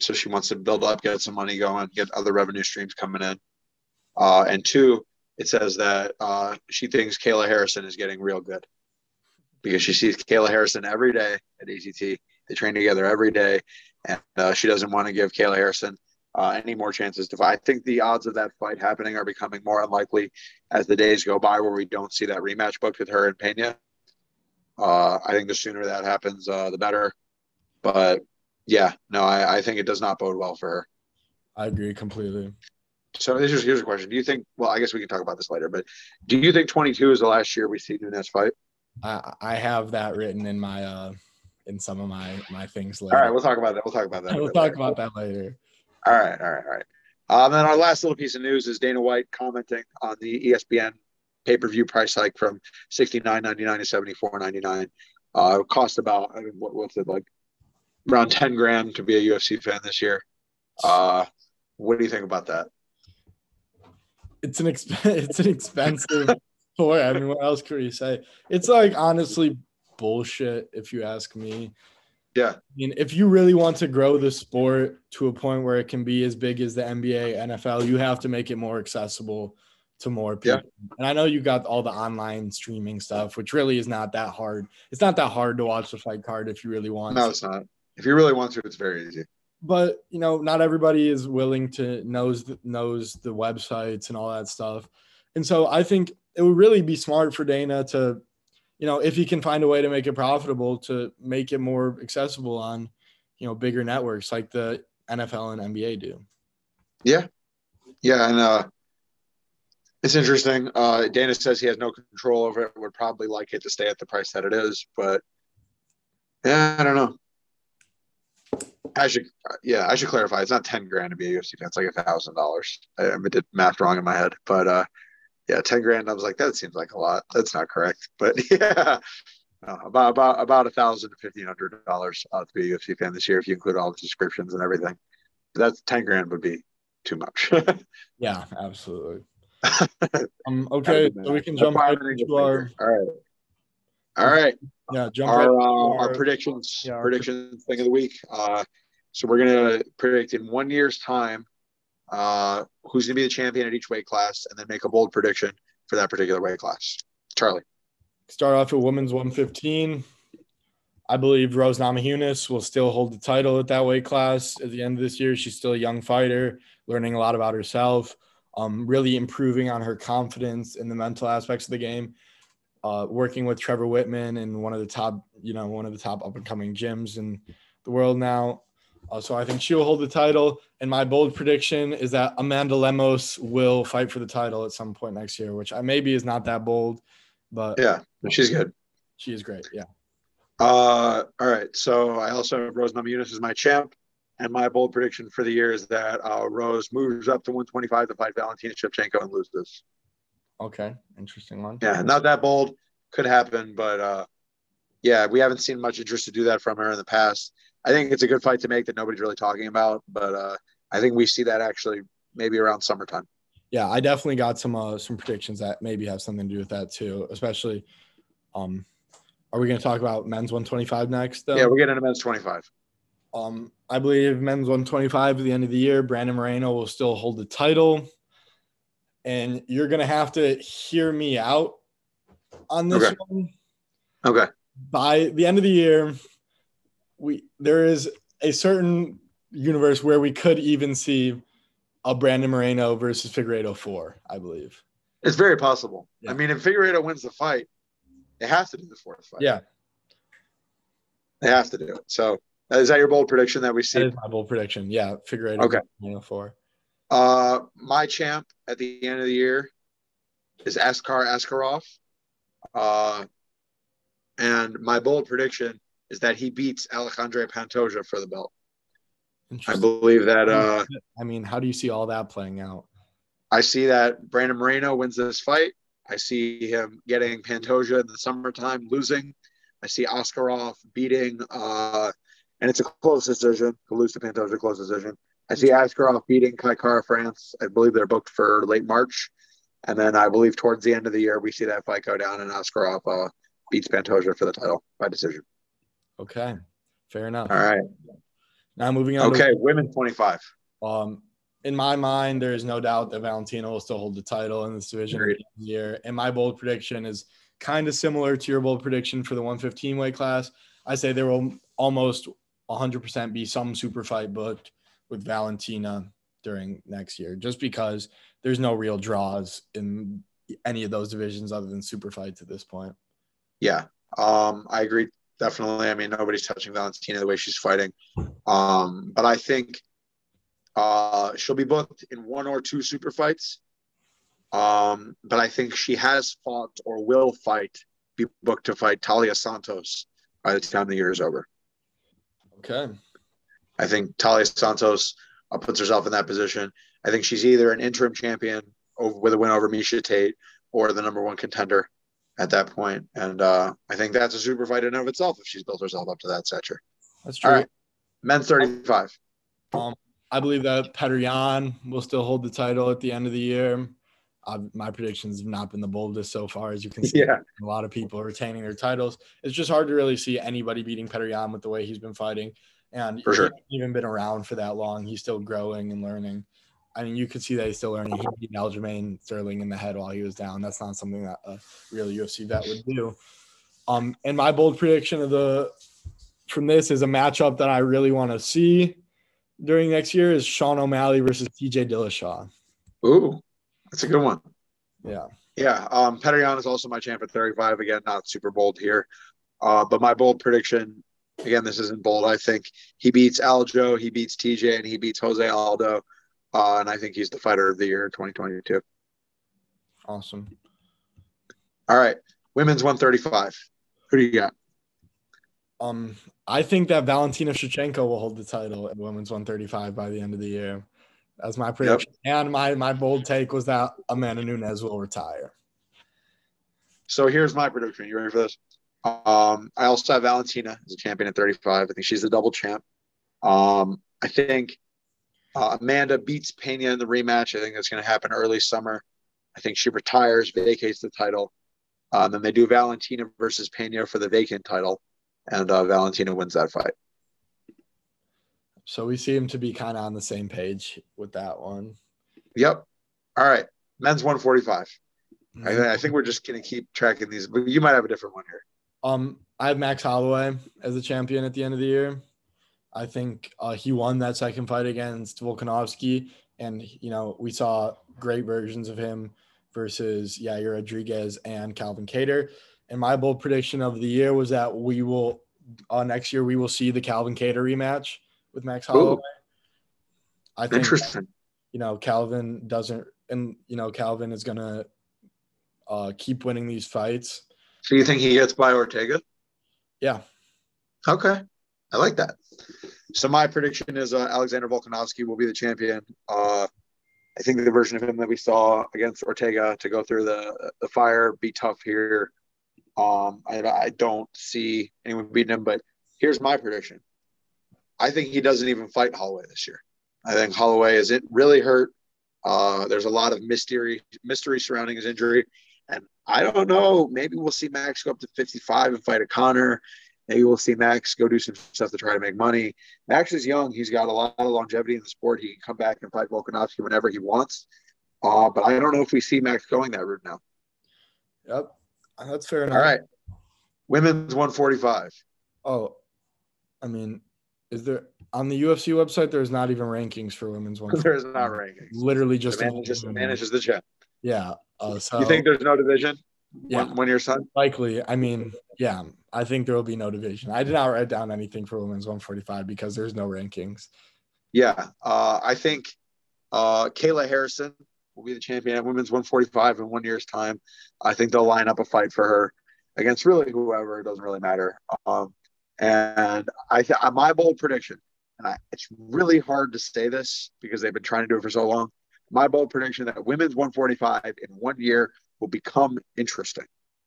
So she wants to build up, get some money going, get other revenue streams coming in. Uh, and two, it says that uh, she thinks Kayla Harrison is getting real good because she sees Kayla Harrison every day at ATT. They train together every day and uh, she doesn't want to give Kayla Harrison uh, any more chances to fight. I think the odds of that fight happening are becoming more unlikely as the days go by, where we don't see that rematch booked with her and Pena. Uh, I think the sooner that happens, uh, the better. But Yeah, no, I, I think it does not bode well for her. I agree completely. So here's here's a question: Do you think? Well, I guess we can talk about this later. But do you think 22 is the last year we see Nunes fight? I I have that written in my uh in some of my my things later. right, we'll talk about that. We'll talk about that. we'll talk later. about that later. All right, all right, all right. Um, then our last little piece of news is Dana White commenting on the ESPN pay per view price hike from sixty nine ninety nine to seventy four ninety nine. Uh, it cost about I mean, what what's it like around ten grand to be a UFC fan this year. Uh, what do you think about that? It's an exp- it's an expensive toy. I mean, what else could you say? It's like honestly bullshit if you ask me. Yeah, I mean, if you really want to grow the sport to a point where it can be as big as the NBA, NFL, you have to make it more accessible to more Yeah. people. And I know you got all the online streaming stuff, which really is not that hard. It's not that hard to watch the fight card if you really want. no, to. it's not. If you really want to, it's very easy. But you know, not everybody is willing to knows the, knows the websites and all that stuff. And so I think it would really be smart for Dana to, you know, if he can find a way to make it profitable, to make it more accessible on, you know, bigger networks like the NFL and NBA do. Yeah, yeah, and uh, it's interesting. Uh, Dana says he has no control over it. Would probably like it to stay at the price that it is, but yeah, I don't know. I should, yeah, I should clarify. It's not ten grand to be a UFC fan. It's like a thousand dollars. I, I did math wrong in my head, but uh, yeah, ten grand. I was like, that seems like a lot. That's not correct, but yeah, no, about about about a thousand to fifteen hundred dollars uh, to be a UFC fan this year if you include all the subscriptions and everything. That's ten grand would be too much. Yeah, absolutely. um, okay, so we can jump right into our. All right. All right. yeah, jump Our, into uh, our predictions, yeah, our prediction thing of the week. Uh, so we're gonna predict in one year's time uh, who's gonna be the champion at each weight class, and then make a bold prediction for that particular weight class. Charlie. start off with women's 115. I believe Rose Namajunas will still hold the title at that weight class at the end of this year. She's still a young fighter, learning a lot about herself, um, really improving on her confidence in the mental aspects of the game. Uh, working with Trevor Wittman in one of the top, you know, one of the top up and coming gyms in the world now. Uh, so I think she will hold the title. And my bold prediction is that Amanda Lemos will fight for the title at some point next year, which I maybe is not that bold, but Yeah, she's good. she is great. Yeah. Uh, all right. So I also have Rose Namajunas as my champ, and my bold prediction for the year is that uh, Rose moves up to 125 to fight Valentina Shevchenko and loses. This Okay. Interesting one. Yeah, not that bold. Could happen, but uh, yeah, we haven't seen much interest to do that from her in the past. I think it's a good fight to make that nobody's really talking about, but uh, I think we see that actually maybe around summertime. Yeah, I definitely got some uh, some predictions that maybe have something to do with that too. Especially, um, are we going to talk about men's 125 next? Though? Yeah, we're getting to men's 25. Um, I believe men's 125 at the end of the year, Brandon Moreno will still hold the title. And you're going to have to hear me out on this Okay. one. Okay. By the end of the year, we there is a certain universe where we could even see a Brandon Moreno versus Figueiredo 4, I believe. It's very possible. Yeah. I mean, if Figueiredo wins the fight, they have to do the fourth fight. Yeah, They have to do it. So uh, is that your bold prediction that we see? is my bold prediction. Yeah, Figueiredo Okay. Moreno 4. Uh, my champ at the end of the year is Askar Askarov. Uh, and my bold prediction is that he beats Alejandro Pantoja for the belt. I believe that uh, I mean, how do you see all that playing out? I see that Brandon Moreno wins this fight. I see him getting Pantoja in the summertime losing. I see Askarov beating, uh, and it's a close decision. To lose to Pantoja, close decision. I see Askarov beating Kai Kara France. I believe they're booked for late March. And then I believe towards the end of the year, we see that fight go down and Askarov uh, beats Pantoja for the title by decision. Okay, fair enough. All right. Now moving on. to- Okay. Women 25. Um, in my mind, there is no doubt that Valentina will still hold the title in this division Agreed. this year. And my bold prediction is kind of similar to your bold prediction for the 115 weight class. I say there will almost 100% be some super fight booked with Valentina during next year, just because there's no real draws in any of those divisions other than super fights at this point. Yeah. Um, I agree definitely. I mean, nobody's touching Valentina the way she's fighting. Um, but I think uh, she'll be booked in one or two super fights. Um, but I think she has fought or will fight, be booked to fight Taila Santos by the time the year is over. Okay. I think Taila Santos uh, puts herself in that position. I think she's either an interim champion over, with a win over Miesha Tate or the number one contender at that point. And uh, I think that's a super fight in and of itself if she's built herself up to that stature. That's true. All right. Men's 35. Um, I believe that Petr Yan will still hold the title at the end of the year. Uh, my predictions have not been the boldest so far, as you can see. Yeah. A lot of people are retaining their titles. It's just hard to really see anybody beating Petr Yan with the way he's been fighting. And For sure. hasn't even been around for that long. He's still growing and learning. I mean, you could see that he's still learning. He beat Aljamain Sterling in the head while he was down. That's not something that a real UFC vet would do. Um, and my bold prediction of the from this is a matchup that I really want to see during next year is Sean O'Malley versus TJ Dillashaw. Ooh, that's a good one. Yeah. Yeah. Um, Petr Yan is also my champ at 35. Again, not super bold here. Uh, but my bold prediction, again, this isn't bold. I think he beats Aljo, he beats TJ, and he beats Jose Aldo. Uh, and I think he's the fighter of the year 2022. Awesome. All right. Women's 135. Who do you got? Um, I think that Valentina Shevchenko will hold the title at women's 135 by the end of the year. That's my prediction. And my my bold take was that Amanda Nunes will retire. So here's my prediction. You ready for this? Um, I also have Valentina as a champion at 35. I think she's the double champ. Um, I think uh, Amanda beats Pena in the rematch. I think that's going to happen early summer. I think she retires, vacates the title. Um, then they do Valentina versus Pena for the vacant title, and uh, Valentina wins that fight. So we seem to be kind of on the same page with that one. Yep. All right. Men's 145. I, th- I think we're just going to keep tracking these, but you might have a different one here. Um, I have Max Holloway as a champion at the end of the year. I think uh, he won that second fight against Volkanovski, and you know we saw great versions of him versus Yair Rodriguez and Calvin Kattar. And my bold prediction of the year was that we will uh, next year we will see the Calvin Kattar rematch with Max Holloway. I think Interesting. you know Calvin doesn't, and you know Calvin is gonna uh, keep winning these fights. So you think he gets by Ortega? Yeah, Okay. I like that. So my prediction is uh, Alexander Volkanovski will be the champion. Uh, I think the version of him that we saw against Ortega to go through the the fire, be tough here. Um, I, I don't see anyone beating him, but here's my prediction. I think he doesn't even fight Holloway this year. I think Holloway is it really hurt. Uh, there's a lot of mystery mystery surrounding his injury, and I don't know. Maybe we'll see Max go up to 55 and fight a Conor. Maybe we'll see Max go do some stuff to try to make money. Max is young. He's got a lot of longevity in the sport. He can come back and fight Volkanovski whenever he wants. Uh, but I don't know if we see Max going that route now. yep, that's fair enough. All right. Women's 145. Oh, I mean, is there on the UFC website? There's not even rankings for women's one. There's not rankings. Literally just The man just the man the champ. yeah. Uh, so You think there's no division? Yeah, When, when your son? likely. I mean, yeah, I think there will be no division. I did not write down anything for women's 145 because there's no rankings. Yeah. Uh, I think uh, Kayla Harrison will be the champion at women's 145 in one year's time. I think they'll line up a fight for her against really whoever. It doesn't really matter. Um, and I, th- my bold prediction, and I, it's really hard to say this because they've been trying to do it for so long. My bold prediction that women's 145 in one year will become interesting.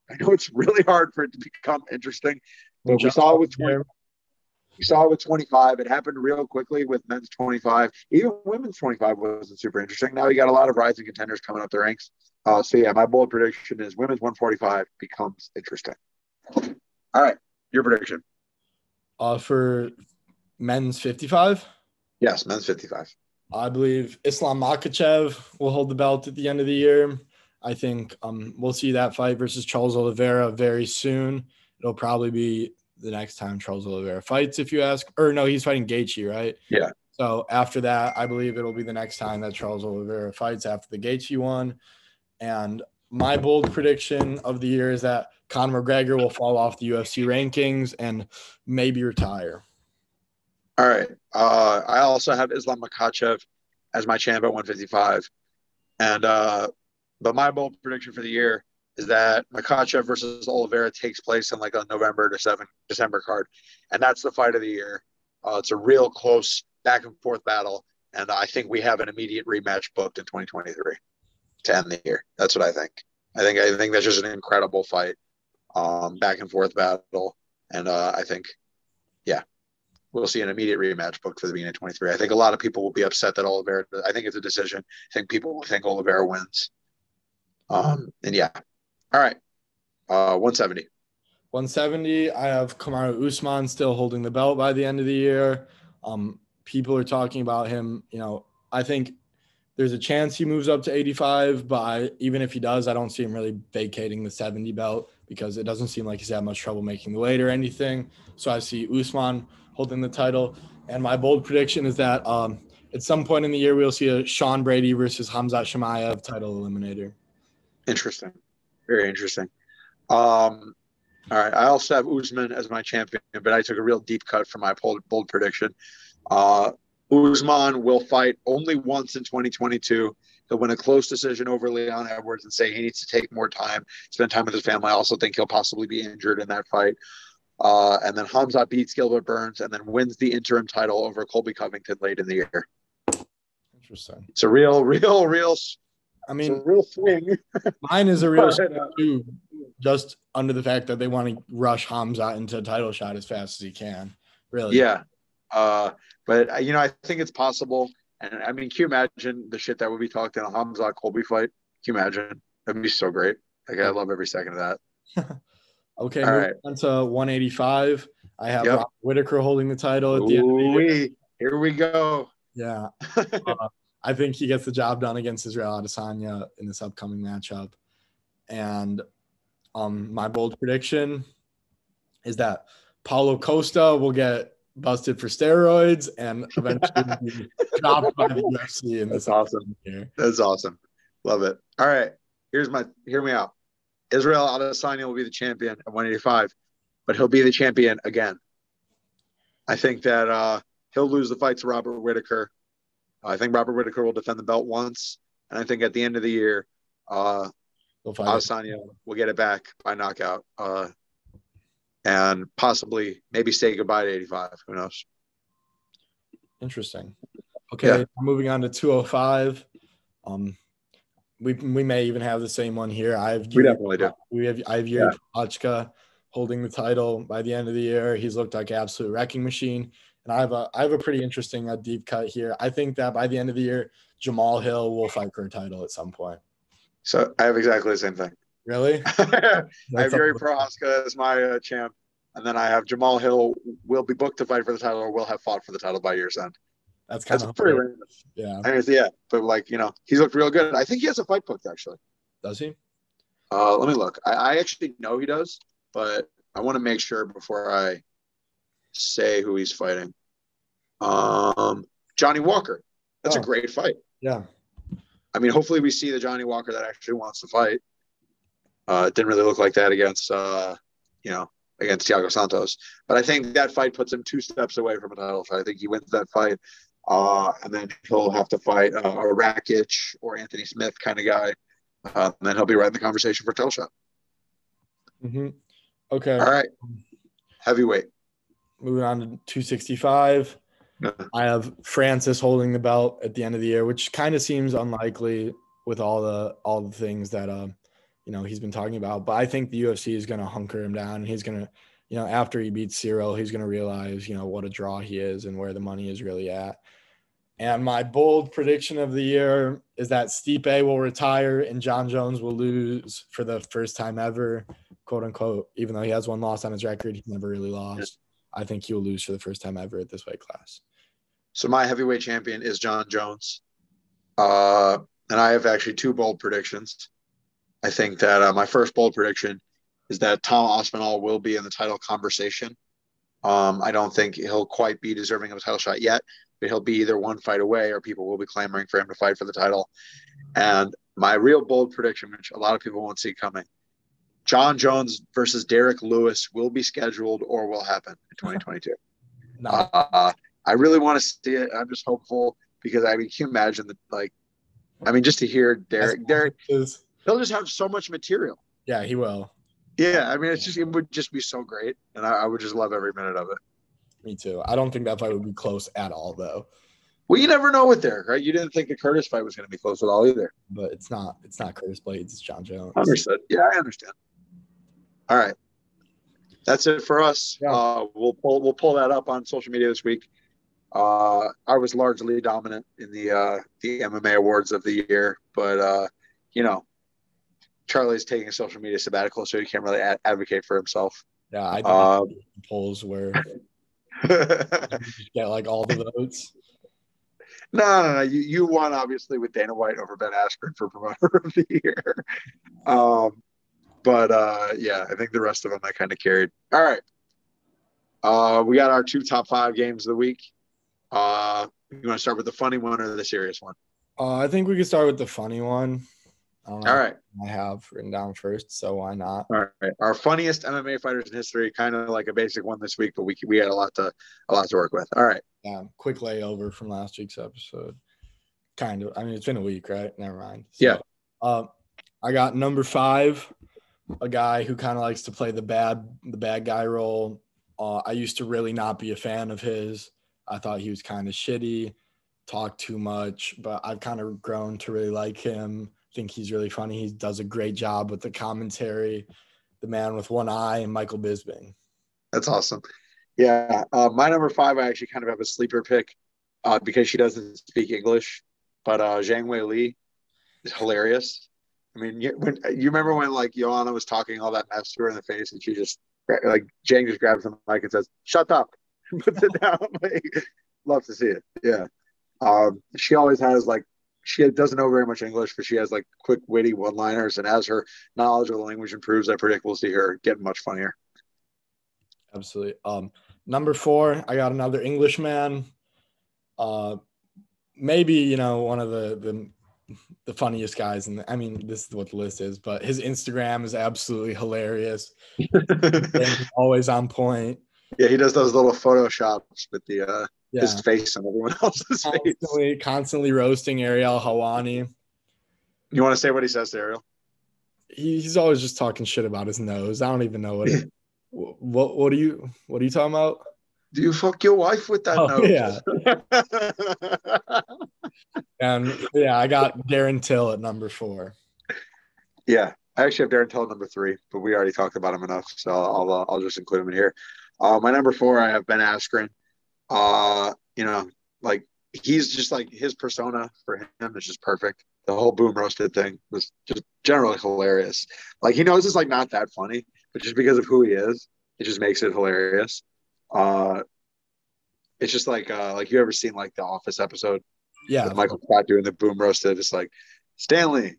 I know it's really hard for it to become interesting, but we saw it with 20, we saw it with 25. It happened real quickly with men's 25. Even women's 25 wasn't super interesting. Now you got a lot of rising contenders coming up the ranks. Uh, so yeah, my bold prediction is women's 145 becomes interesting. All right, your prediction? Uh, for men's 55, Yes, men's 55. I believe Islam Makhachev will hold the belt at the end of the year. I think um, we'll see that fight versus Charles Oliveira very soon. It'll probably be the next time Charles Oliveira fights, if you ask. Or no, he's fighting Gaethje, right? Yeah. So after that, I believe it'll be the next time that Charles Oliveira fights after the Gaethje one. And my bold prediction of the year is that Conor McGregor will fall off the UFC rankings and maybe retire. All right. Uh, I also have Islam Makhachev as my champ at 155. And uh, but my bold prediction for the year is that Makhachev versus Oliveira takes place in like a November to seven December card, and that's the fight of the year. Uh, it's a real close back and forth battle, and I think we have an immediate rematch booked in 2023 to end the year. That's what I think. I think I think that's just an incredible fight, um, back and forth battle, and uh, I think, yeah, we'll see an immediate rematch booked for the beginning of 23. I think a lot of people will be upset that Oliveira. I think it's a decision. I think people will think Oliveira wins. Um, and yeah, all right. Uh, 170. 170. I have Kamaru Usman still holding the belt by the end of the year. Um, people are talking about him. You know, I think there's a chance he moves up to 85, but I, even if he does, I don't see him really vacating the 70 belt because it doesn't seem like he's had much trouble making the weight or anything. So I see Usman holding the title. And my bold prediction is that um, at some point in the year, we'll see a Sean Brady versus Hamza Chimaev title eliminator. Interesting. Very interesting. Um, all right. I also have Usman as my champion, but I took a real deep cut from my bold, bold prediction. Uh, Usman will fight only once in 2022. He'll win a close decision over Leon Edwards and say he needs to take more time, spend time with his family. I also think he'll possibly be injured in that fight. Uh, and then Hamza beats Gilbert Burns and then wins the interim title over Colby Covington late in the year. Interesting. It's a real, real, real I mean, real swing. mine is a real swing too, just under the fact that they want to rush Hamza into a title shot as fast as he can. Really? Yeah. Uh, but uh, you know, I think it's possible. And I mean, can you imagine the shit that would be talked in a Hamza Colby fight? Can you imagine? That'd be so great. Like I love every second of that. okay, All right. on to 185. I have yep. Whitaker holding the title at the end of the year. Here we go. Yeah. uh, I think he gets the job done against Israel Adesanya in this upcoming matchup. And um, my bold prediction is that Paulo Costa will get busted for steroids and eventually be dropped by the UFC in this. That's awesome. Year. That's awesome. Love it. All right. Here's my hear me out. Israel Adesanya will be the champion at 185, but he'll be the champion again. I think that uh, he'll lose the fight to Robert Whitaker. I think Robert Whitaker will defend the belt once, and I think at the end of the year, uh, Adesanya will get it back by knockout, uh, and possibly maybe say goodbye to 85. Who knows? Interesting. Okay, yeah. moving on to 205. Um, we we may even have the same one here. I have we definitely do. We have I have Yuri yeah. holding the title by the end of the year. He's looked like absolute wrecking machine. And I have a I have a pretty interesting uh, deep cut here. I think that by the end of the year, Jamal Hill will fight for a title at some point. So I have exactly the same thing. Really? I have Yuri Prochazka as my uh, champ, and then I have Jamal Hill will be booked to fight for the title or will have fought for the title by year's end. That's kind That's of pretty random. Yeah. I mean, yeah, but like you know, he's looked real good. I think he has a fight booked actually. Does he? Uh, let me look. I, I actually know he does, but I want to make sure before I say who he's fighting. Um, Johnny Walker. That's oh. a great fight. Yeah. I mean, hopefully we see the Johnny Walker that actually wants to fight. Uh, it didn't really look like that against, uh, you know, against Thiago Santos. But I think that fight puts him two steps away from a title fight. I think he wins that fight, uh, and then he'll have to fight uh, a Rakic or Anthony Smith kind of guy. Uh, and then he'll be right in the conversation for title shot. Mm-hmm. Okay. All right. Heavyweight. Moving on to 265. I have Francis holding the belt at the end of the year, which kind of seems unlikely with all the all the things that um you know he's been talking about. But I think the UFC is going to hunker him down, and he's going to, you know, after he beats Ciryl, he's going to realize you know what a draw he is and where the money is really at. And my bold prediction of the year is that Stipe will retire and Jon Jones will lose for the first time ever, quote unquote. Even though he has one loss on his record, he's never really lost. I think he will lose for the first time ever at this weight class. So my heavyweight champion is Jon Jones, uh, and I have actually two bold predictions. I think that uh, my first bold prediction is that Tom Aspinall will be in the title conversation. Um, I don't think he'll quite be deserving of a title shot yet, but he'll be either one fight away or people will be clamoring for him to fight for the title. And my real bold prediction, which a lot of people won't see coming, Jon Jones versus Derrick Lewis will be scheduled or will happen in 2022. No, uh, I really want to see it. I'm just hopeful because I mean, can you imagine that? Like, I mean, just to hear Derrick, Derek, is- he'll just have so much material. yeah, he will. Yeah, I mean, it's just it would just be so great, and I, I would just love every minute of it. Me too. I don't think that fight would be close at all, though. Well, you never know with Derrick, right? You didn't think the Curtis fight was going to be close at all either. But it's not. It's not Curtis Blaydes. It's Jon Jones. Understood. Yeah, I understand. All right, that's it for us. Yeah. Uh, we'll pull we'll pull that up on social media this week. Uh, I was largely dominant in the uh, the MMA awards of the year, but uh, you know, Charlie's taking a social media sabbatical, so he can't really ad- advocate for himself. Yeah, I did Um, polls where get like all the votes. No, no, no. You, you won obviously with Dana White over Ben Askren for promoter of the year. Um, but uh, yeah, I think the rest of them I kind of carried. All right. Uh, we got our two top five games of the week. Uh, you want to start with the funny one or the serious one? Uh, I think we could start with the funny one. I All right. I have written down first, so why not? All right. Our funniest MMA fighters in history, kind of like a basic one this week, but we we had a lot to a lot to work with. All right. Yeah, quick layover from last week's episode. Kind of. I mean, it's been a week, right? Never mind. Yeah. Um, I got number five, a guy who kind of likes to play the bad the bad guy role. Uh, I used to really not be a fan of his. I thought he was kind of shitty, talked too much, but I've kind of grown to really like him. think he's really funny. He does a great job with the commentary. The man with one eye, and Michael Bisping. That's awesome. Yeah. Uh, my number five, I actually kind of have a sleeper pick uh, because she doesn't speak English, but uh, Zhang Weili is hilarious. I mean, you, when, you remember when like Joanna was talking all that mess to her in the face and she just like Jane just grabs the mic and says, shut up, puts it down. like, love to see it. Yeah. Um, she always has like, she doesn't know very much English, but she has like quick, witty one liners. And as her knowledge of the language improves, I predict we'll see her getting much funnier. Absolutely. Um, number four, I got another Englishman. Uh, maybe you know one of the the the funniest guys, and I mean this is what the list is, but his Instagram is absolutely hilarious. And always on point. Yeah, he does those little photoshops with the uh, Yeah, his face and everyone else's face. constantly constantly roasting Ariel Helwani. You want to say what he says to Ariel? He, he's always just talking shit about his nose. I don't even know what. It, what what are you what are you talking about? Do you fuck your wife with that Oh, yeah. And yeah, I got Darren Till at number four. yeah. I actually have Darren Till at number three, but we already talked about him enough, so I'll uh, I'll just include him in here. Uh, my number four, I have Ben Askren. Uh, you know, like he's just like his persona for him is just perfect. The whole boom roasted thing was just generally hilarious. Like he knows it's like not that funny, but just because of who he is, it just makes it hilarious. Uh, it's just like uh, like you ever seen like the Office episode Yeah, Michael Scott doing the boom roasted? It's like Stanley,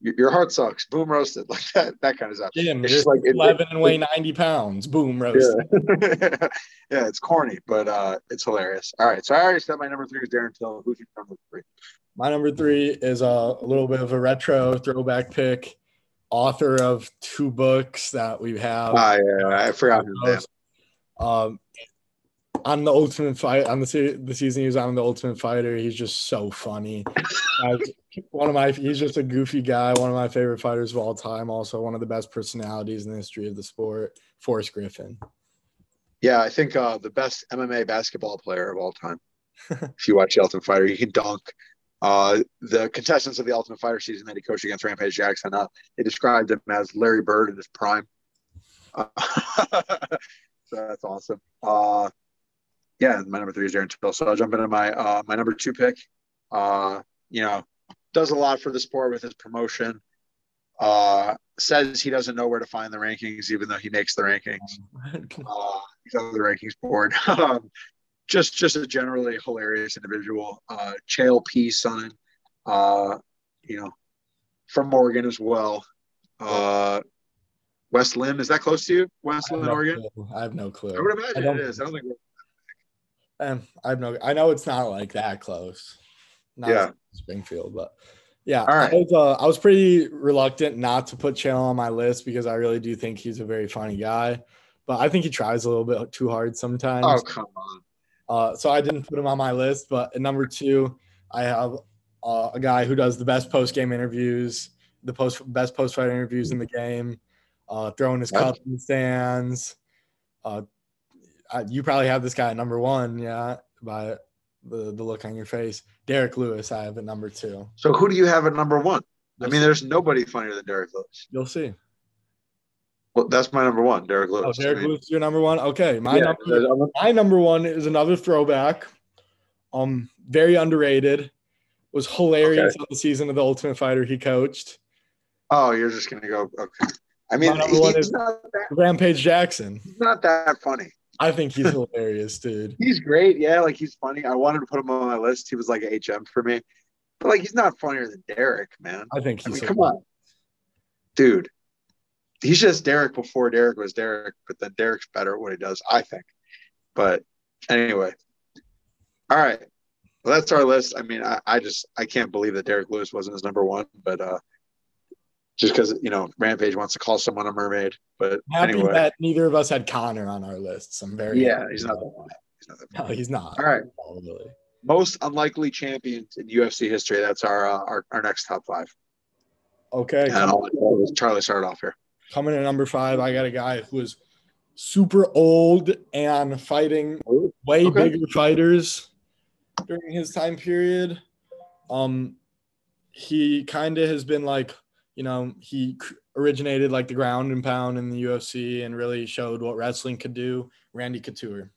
your, heart sucks. Boom roasted like that that kind of stuff. Jim, It's just like it- 11 and weigh 90 pounds. Boom, roast. Yeah. yeah, it's corny, but uh, it's hilarious. All right, so I already said my number three is Darren Till. Who's your number three? My number three is a, a little bit of a retro throwback pick. Author of two books that we have. Ah, yeah, I forgot his name. Um, on the Ultimate Fight, on the se- the season he was on the Ultimate Fighter, he's just so funny. One of my, he's just a goofy guy. One of my favorite fighters of all time. Also, one of the best personalities in the history of the sport. Forrest Griffin. Yeah, I think uh, the best MMA basketball player of all time. if you watch the Ultimate Fighter, he can dunk. Uh, the contestants of the Ultimate Fighter season that he coached against Rampage Jackson, uh, they described him as Larry Bird in his prime. so that's awesome. Uh, yeah, my number three is Darren Till. So I'll jump into my uh, my number two pick. Uh, you know, does a lot for the sport with his promotion. Uh, says he doesn't know where to find the rankings, even though he makes the rankings uh, he's on the rankings board. um, just just a generally hilarious individual. Uh, Chael P. Sonnen, uh, you know, from Oregon as well. Uh, West Linn, is that close to you? West Linn, no Oregon? clue. I have no clue. I would imagine I it is. I don't think. Um, I have no. I know it's not like that close. Not Yeah. Springfield, but Yeah, All right. I was, uh, I was pretty reluctant not to put Chael on my list because I really do think he's a very funny guy, but I think he tries a little bit too hard sometimes. Oh come on. Uh, so I didn't put him on my list. But at number two, I have uh, a guy who does the best post game interviews, the post best post fight interviews in the game, uh, throwing his cup in the stands. Uh, I, you probably have this guy at number one, yeah, by the, the look on your face. Derrick Lewis, I have at number two. So who do you have at number one? I You'll mean, see. there's nobody funnier than Derrick Lewis. you'll see. Well, that's my number one, Derrick Lewis. Oh, Derrick I mean, Lewis, your number one. Okay, my yeah, number my number one is another throwback. Um, very underrated. Was hilarious on the season of the Ultimate Fighter he coached. oh, you're just gonna go. Okay. I mean, My number one he's not, that, Rampage Jackson. he's not that funny. I think he's hilarious, dude. He's great. Yeah, like he's funny. I wanted to put him on my list. He was like a HM for me, but like he's not funnier than Derrick, man. I think I he's mean, come on, dude. He's just Derrick before Derrick was Derrick, but then Derrick's better at what he does, I think. But anyway, all right. Well, that's our list. I mean, I, I just I can't believe that Derrick Lewis wasn't his number one, but uh just because you know Rampage wants to call someone a mermaid. But happy anyway, that neither of us had Conor on our lists. I'm very yeah, he's not one. He's not that that. No, he's not. All right. Probably. most unlikely champions in UFC history. That's our uh, our, our next top five. Okay. And Charlie start off here. Coming in at number five, I got a guy who is super old and fighting way Okay. bigger fighters during his time period. Um, he kind of has been like, you know, he originated like the ground and pound in the UFC and really showed what wrestling could do. Randy Couture.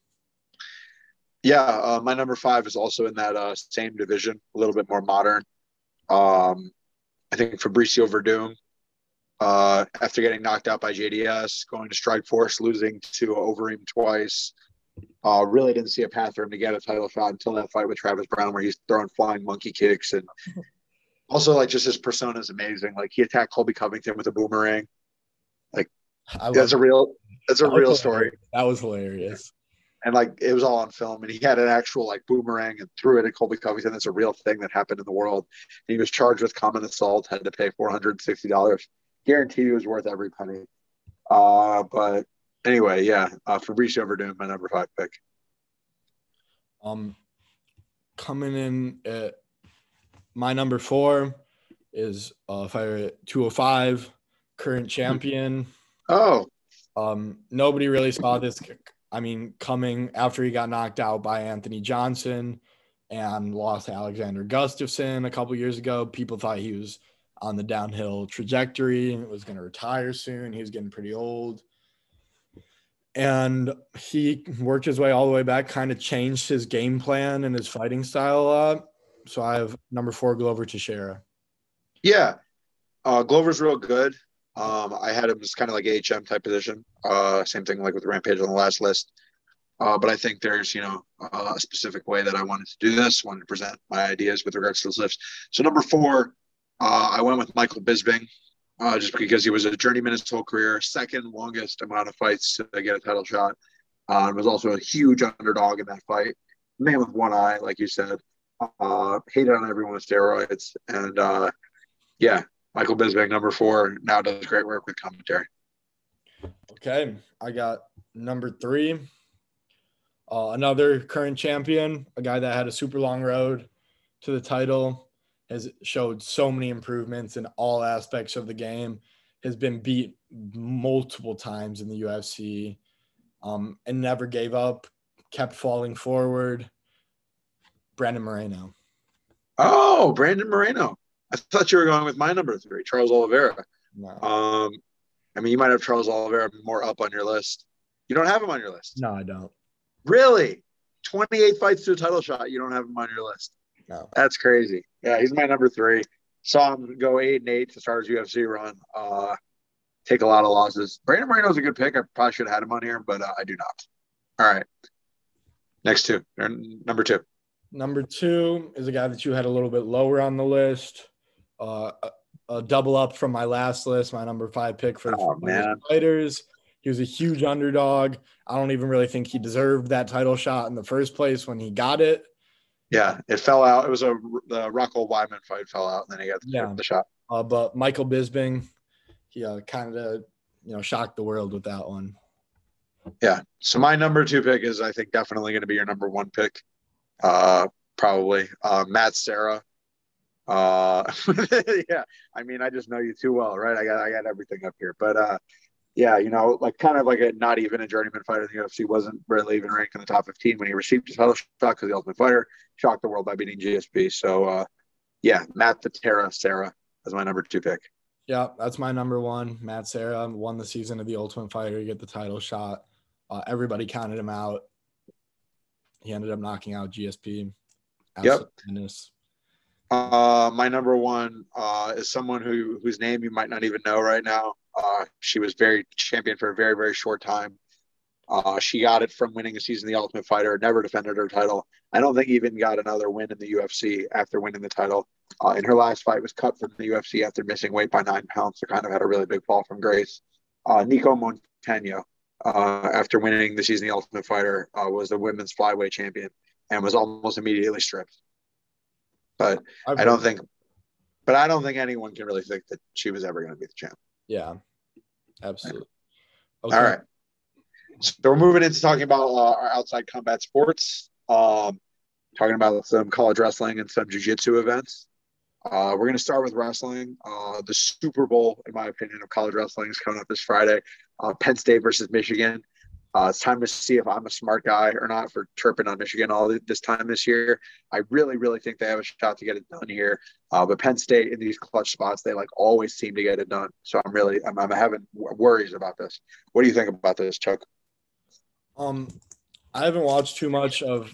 Yeah, uh, my number five is also in that uh, same division, a little bit more modern. Um, I think Fabricio Werdum, uh, after getting knocked out by JDS, going to Strikeforce, losing to Overeem twice, uh, really didn't see a path for him to get a title shot until that fight with Travis Browne, where he's throwing flying monkey kicks and also like just his persona is amazing. Like he attacked Colby Covington with a boomerang. I That's a real, that's a that real story. That was hilarious. and like it was all on film and he had an actual like boomerang and threw it at colby covington that's a real thing that happened in the world and he was charged with common assault had to pay $460 guaranteed he was worth every penny uh but anyway yeah uh fabricio werdum my number five pick Um, coming in at my number four is uh, at 205, current champion. oh Um, nobody really saw this. I mean, coming after he got knocked out by Anthony Johnson and lost to Alexander Gustafsson a couple years ago, people thought he was on the downhill trajectory and was going to retire soon. He was getting pretty old. And he worked his way all the way back, kind of changed his game plan and his fighting style a lot. So I have number four, Glover Teixeira. yeah uh glover's real good um i had him as kind of like hm type position uh same thing like with rampage on the last list uh, but I think there's, you know, uh, a specific way that I wanted to do this, wanted to present my ideas with regards to those lifts. So number four, uh, I went with Michael Bisping, uh, just because he was a journeyman his whole career, second longest amount of fights to get a title shot. Uh, was also a huge underdog in that fight. Man with one eye, like you said, uh, hated on everyone with steroids, and uh, yeah, Michael Bisping, number four, now does great work with commentary. Okay, I got number three. Uh, another current champion, a guy that had a super long road to the title, has showed so many improvements in all aspects of the game, has been beat multiple times in the UFC, um, and never gave up, kept falling forward. Brandon Moreno. Oh, Brandon Moreno. I thought you were going with my number three, Charles Oliveira. No, Um, I mean, you might have Charles Oliveira more up on your list. You don't have him on your list. no, I don't. Really? 28 fights to a title shot. You don't have him on your list. No. That's crazy. Yeah, he's my number three. Saw him go eight and eight to start his UFC run. Uh, take a lot of losses. Brandon Moreno's a good pick. I probably should have had him on here, but uh, I do not. All right. Next two. Number two. Number two is a guy that you had a little bit lower on the list. Uh, a, a double up from my last list, my number five pick for the Oh, man. fighters. He was a huge underdog. I don't even really think he deserved that title shot in the first place when he got it. Yeah, it fell out. It was a the Rockhold Weidman fight fell out, and then he got the, Yeah. the shot. Uh, but Michael Bisping, he uh, kind of you know shocked the world with that one. Yeah. So my number two pick is, I think, definitely going to be your number one pick. Uh, probably uh, Matt Serra. Uh, yeah. I mean, I just know you too well, right? I got I got everything up here, but uh, yeah, you know, like kind of like a not even a journeyman fighter in the UFC wasn't really even ranked in the top 15 when he received his title shot because the Ultimate Fighter shocked the world by beating GSP. So uh, yeah, Matt the Terror Serra is my number two pick. Yeah, that's my number one. Matt Serra won the season of the Ultimate Fighter. Get the title shot. Uh, everybody counted him out. He ended up knocking out GSP. Absolute menace. Uh, my number one uh, is someone who whose name you might not even know right now. Uh, she was very champion for a very very short time. Uh, she got it from winning a season of the Ultimate Fighter. Never defended her title. I don't think even got another win in the UFC after winning the title. Uh, in her last fight, was cut from the UFC after missing weight by nine pounds. So kind of had a really big fall from grace. Uh, Nicco Montaño, uh, after winning the season the Ultimate Fighter, uh, was the women's flyweight champion and was almost immediately stripped. But I've I don't think, but I don't think anyone can really think that she was ever going to be the champ. Yeah, absolutely. All right. So we're moving into talking about uh, our outside combat sports, um, talking about some college wrestling and some jujitsu events. Uh, we're going to start with wrestling. Uh, the Super Bowl, in my opinion, of college wrestling is coming up this Friday. Uh, Penn State versus Michigan. Uh, it's time to see if I'm a smart guy or not for chirping on Michigan all this time this year. I really, really think they have a shot to get it done here. Uh, but Penn State in these clutch spots, they like always seem to get it done. So I'm really, I'm, I'm having worries about this. What do you think about this, Chuck? Um, I haven't watched too much of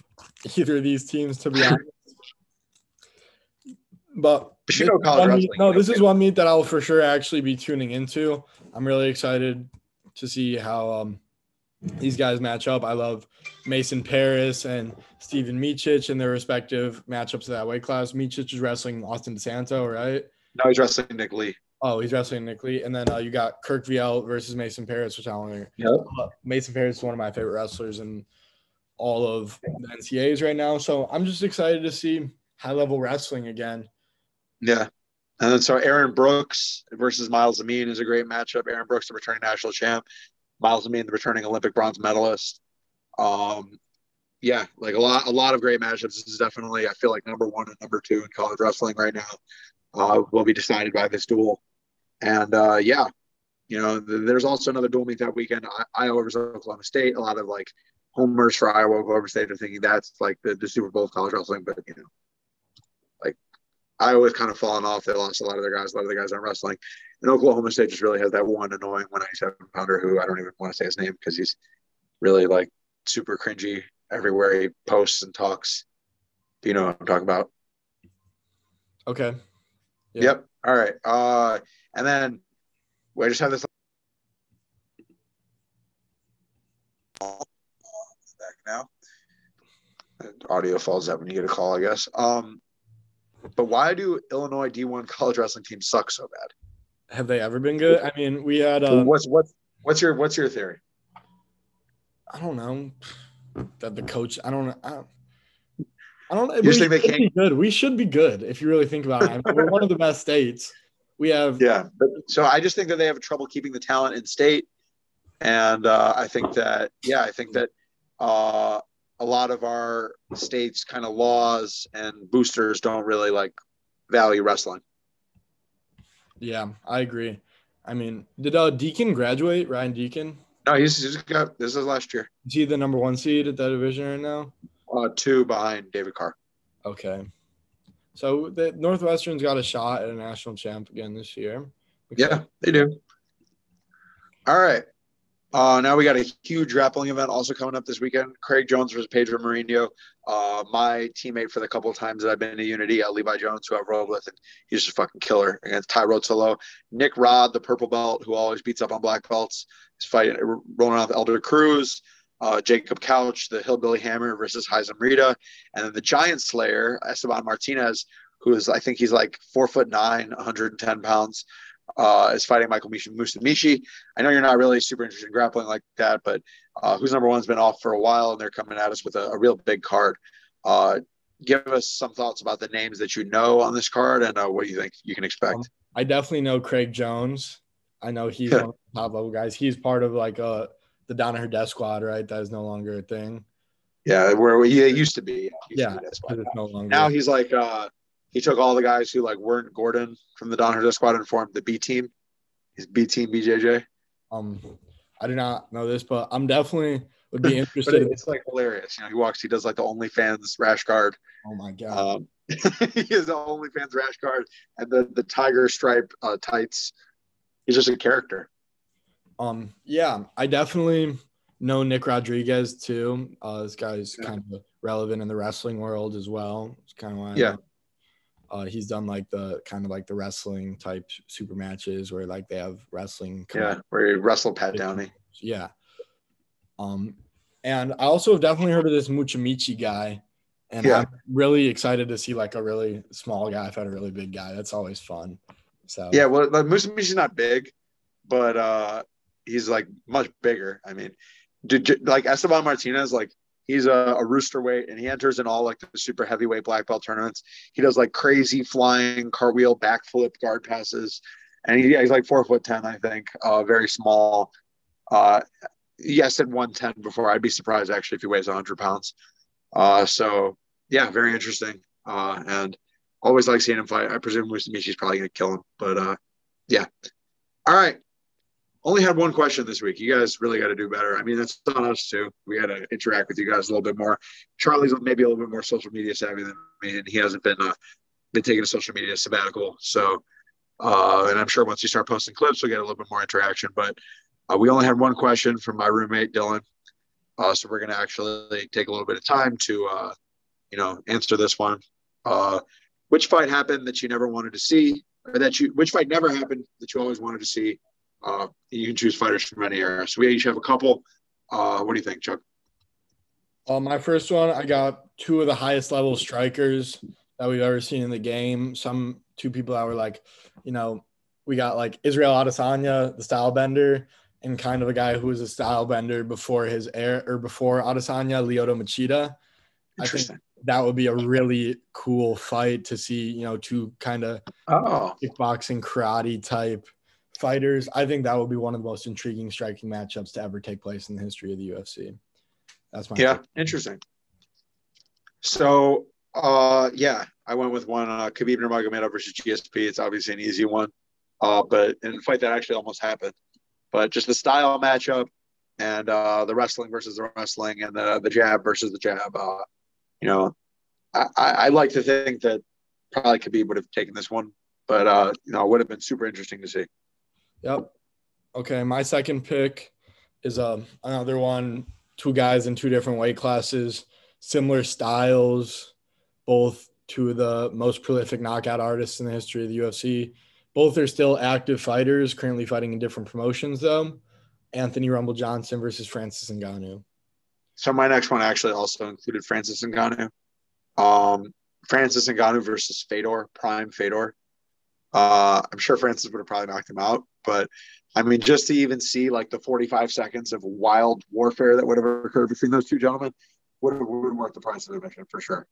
either of these teams to be honest. But this is college one meet- wrestling, no, this is one meet that I'll for sure actually be tuning into. I'm really excited to see how um, these guys match up. I love Mason Parris and Stevan Micic and their respective matchups of that weight class. Miocic is wrestling Austin DeSanto, right? No, he's wrestling Nick Lee. Oh, he's wrestling Nick Lee. And then uh, you got Kerkvliet versus Mason Parris, which I don't think Yep. uh, Mason Parris is one of my favorite wrestlers in all of the NCAAs right now. So I'm just excited to see high level wrestling again. Yeah. And then so Aaron Brooks versus Myles Amine is a great matchup. Aaron Brooks, the returning national champ. Myles Amine, the returning Olympic bronze medalist. Um, yeah, like a lot, a lot of great matchups. This is definitely, I feel like number one and number two in college wrestling right now. Uh, will be decided by this duel. And uh, yeah, you know, th- there's also another dual meet that weekend. I- Iowa versus Oklahoma State. A lot of like homers for Iowa, Oklahoma State are thinking that's like the, the Super Bowl of college wrestling, but you know, Iowa's kind of fallen off. They lost a lot of their guys. A lot of the guys aren't wrestling. And Oklahoma State just really has that one annoying 197 pounder who I don't even want to say his name because he's really like super cringy everywhere he posts and talks. Do you know what I'm talking about? Okay. Yeah. Yep. All right. Uh, and then we just have this back now. And audio falls out when you get a call, I guess. Um, but why do Illinois D1 college wrestling teams suck so bad? Have they ever been good? I mean, we had uh, what's what's what's your what's your theory? I don't know that the coach. I don't know. I don't, I don't. You just think they should can't- be good. We should be good if you really think about it. I mean, we're one of the best states. We have Yeah. But, so I just think that they have trouble keeping the talent in state, and uh, I think that yeah, I think that uh, a lot of our states kind of laws and boosters don't really like value wrestling. Yeah, I agree. I mean, did uh Deakin graduate? Ryan Deakin? No, he's, he's got this is last year. Is he the number one seed at that division right now? Uh, two behind David Carr. Okay. So the Northwestern's got a shot at a national champ again this year. Yeah, they do. All right. Uh, now we got a huge grappling event also coming up this weekend. Craig Jones versus Pedro Marinho. Uh, my teammate for the couple of times that I've been to Unity, uh, Levi Jones, who I've rolled with, and he's just a fucking killer against Ty Solo. Nick Rod, the purple belt, who always beats up on black belts, is fighting rolling with Elder Cruz. Uh, Jacob Couch, the Hillbilly Hammer versus Haisam Rida, and then the Giant Slayer, Esteban Martinez, who is I think he's like four foot nine, 110 pounds, uh, is fighting Michael Mishi Musumeci. I know you're not really super interested in grappling like that, but uh, who's number one's been off for a while, and they're coming at us with a, a real big card. Uh, give us some thoughts about the names that you know on this card and uh, what you think you can expect? Um, I definitely know Craig Jones. I know he's one of the top level guys. He's part of like uh the Danaher Death Squad, right? That is no longer a thing. Yeah, where he used to be. Yeah, to be no longer. Now he's like uh he took all the guys who like weren't Gordon from the Don Death Squad and formed the B team. He's B team BJJ. Um, I do not know this, but I'm definitely would be interested. it's like hilarious. You know, he walks, he does like the OnlyFans rash guard. Oh my god. Um, he has the OnlyFans rash guard and the the tiger stripe uh, tights. He's just a character. Um, yeah, I definitely know Nick Rodriguez too. Uh, this guy's yeah. kind of relevant in the wrestling world as well. It's kind of why. Yeah. Uh, he's done like the kind of like the wrestling type super matches where like they have wrestling. Yeah, where he wrestled Pat Downey. Yeah. Um, and I also have definitely heard of this Musumeci guy, and yeah. I'm really excited to see like a really small guy fight a really big guy. That's always fun. So yeah, well, like Musumeci's not big, but uh, he's like much bigger. I mean, did, like Esteban Martinez, like he's a, a, rooster weight and he enters in all like the super heavyweight black belt tournaments. He does like crazy flying cartwheel backflip guard passes. And he, he's like four foot 10, I think, uh, very small. Uh, yes, at 110 before. I'd be surprised actually if he weighs 100 pounds. Uh, so yeah, very interesting. Uh, and always like seeing him fight. I presume Musumeci's probably going to kill him, but uh, yeah. All right only had one question this week. You guys really got to do better. I mean, that's on us too. We got to interact with you guys a little bit more. Charlie's maybe a little bit more social media savvy than me, and he hasn't been uh, been taking a social media sabbatical. So, uh, and I'm sure once you start posting clips, we'll get a little bit more interaction. But uh, we only had one question from my roommate Dylan, uh, so we're going to actually take a little bit of time to, uh, you know, answer this one. Uh, which fight happened that you never wanted to see, or that you which fight never happened that you always wanted to see? Uh, you can choose fighters from any era. So we each have a couple. Uh, what do you think, Chuck? Uh, my first one, I got two of the highest level strikers that we've ever seen in the game. Some two people that were like, you know, we got like Israel Adesanya, the style bender, and kind of a guy who was a style bender before his air or before Adesanya, Lyoto Machida. I think that would be a really cool fight to see, you know, two kind of oh. kickboxing karate type fighters. I think that will be one of the most intriguing striking matchups to ever take place in the history of the UFC. That's my yeah, opinion. interesting. So, uh, yeah, I went with one uh, Khabib Nurmagomedov versus GSP. It's obviously an easy one, uh, but in a fight that actually almost happened. But just the style matchup and uh, the wrestling versus the wrestling and the the jab versus the jab. Uh, you know, I, I like to think that probably Khabib would have taken this one, but uh, you know, it would have been super interesting to see. Yep. Okay, my second pick is uh, another one. Two guys in two different weight classes, similar styles, both two of the most prolific knockout artists in the history of the UFC. Both are still active fighters, currently fighting in different promotions, though. Anthony Rumble Johnson versus Francis Ngannou. So my next one actually also included Francis Ngannou. Um, Francis Ngannou versus Fedor, Prime Fedor. Uh, I'm sure Francis would have probably knocked him out, but I mean, just to even see like the 45 seconds of wild warfare that would have occurred between those two gentlemen would have would worth the price of admission for sure.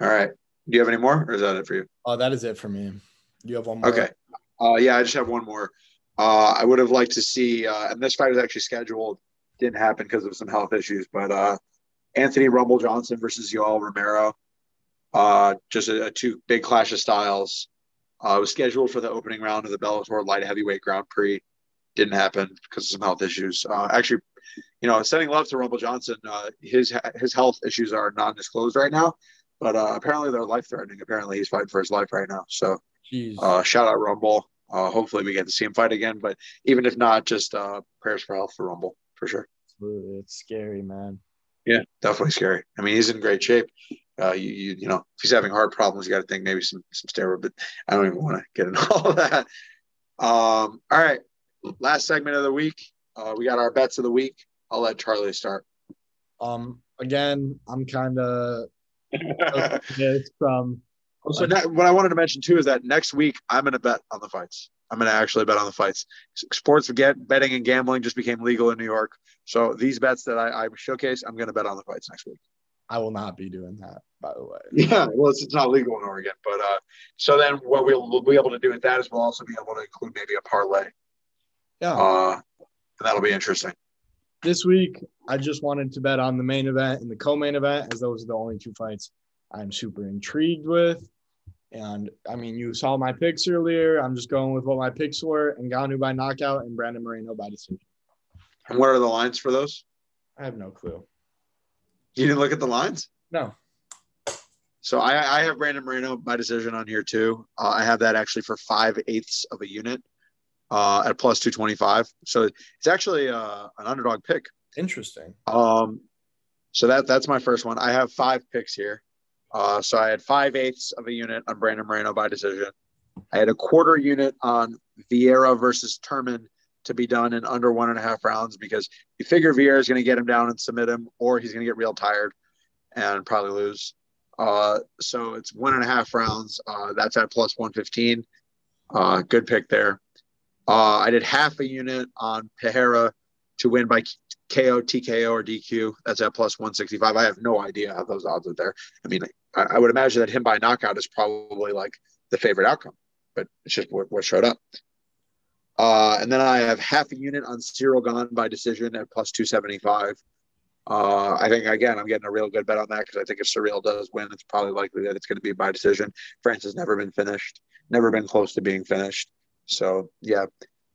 All right. Do you have any more, or is that it for you? Oh, that is it for me. You have one more. Okay. Uh, yeah, I just have one more. Uh, I would have liked to see, uh, and this fight was actually scheduled, didn't happen because of some health issues, but uh, Anthony Rumble Johnson versus Yoel Romero. Uh, just a, a, two big clash of styles. Uh, was scheduled for the opening round of the Bellator Light Heavyweight Grand Prix. Didn't happen because of some health issues. Uh, actually, you know, sending love to Rumble Johnson. Uh, his his health issues are non-disclosed right now, but uh, apparently they're life-threatening. Apparently, he's fighting for his life right now. So, uh, shout out Rumble. Uh, hopefully, we get to see him fight again. But even if not, just uh, prayers for health for Rumble for sure. It's scary, man. Yeah, definitely scary. I mean, he's in great shape uh, you, you, you know, if he's having heart problems, you got to think maybe some some steroid. But I don't even want to get into all of that. Um, all right, last segment of the week. Uh, we got our bets of the week. I'll let Charlie start. Um, again, I'm kind of from. So ne- what I wanted to mention too is that next week I'm going to bet on the fights. I'm going to actually bet on the fights. Sports get betting and gambling just became legal in New York. So these bets that I, I showcase, I'm going to bet on the fights next week. I will not be doing that, by the way. Yeah, well, it's, it's not legal in Oregon, but uh, so then what we'll, we'll be able to do with that is we'll also be able to include maybe a parlay. Yeah, Uh, that'll be interesting. this week I just wanted to bet on the main event and the co-main event, as those are the only two fights I'm super intrigued with. And I mean, you saw my picks earlier. I'm just going with what my picks were: and Ngannou by knockout and Brandon Moreno by decision. And what are the lines for those? I have no clue. You didn't look at the lines? No, So I, I have Brandon Moreno by decision on here too. Uh, I have that actually for five eighths of a unit uh, at plus 225. So it's actually uh, an underdog pick. interesting. Um, so that that's my first one. I have five picks here. Uh, so I had five eighths of a unit on Brandon Moreno by decision. I had a quarter unit on Vieira versus Turman to be done in under one and a half rounds because you figure Vieira is going to get him down and submit him, or he's going to get real tired and probably lose. Uh, so it's one and a half rounds. Uh, that's at plus 115. Uh, good pick there. Uh, I did half a unit on Pereira to win by KO, TKO, or DQ. That's at plus 165. I have no idea how those odds are there. I mean, I, I would imagine that him by knockout is probably like the favorite outcome, but it's just what, what showed up. Uh, and then I have half a unit on Ciryl Gane by decision at plus 275. Uh, I think again, I'm getting a real good bet on that because I think if Ciryl does win, it's probably likely that it's going to be by decision. France has never been finished, never been close to being finished. So yeah,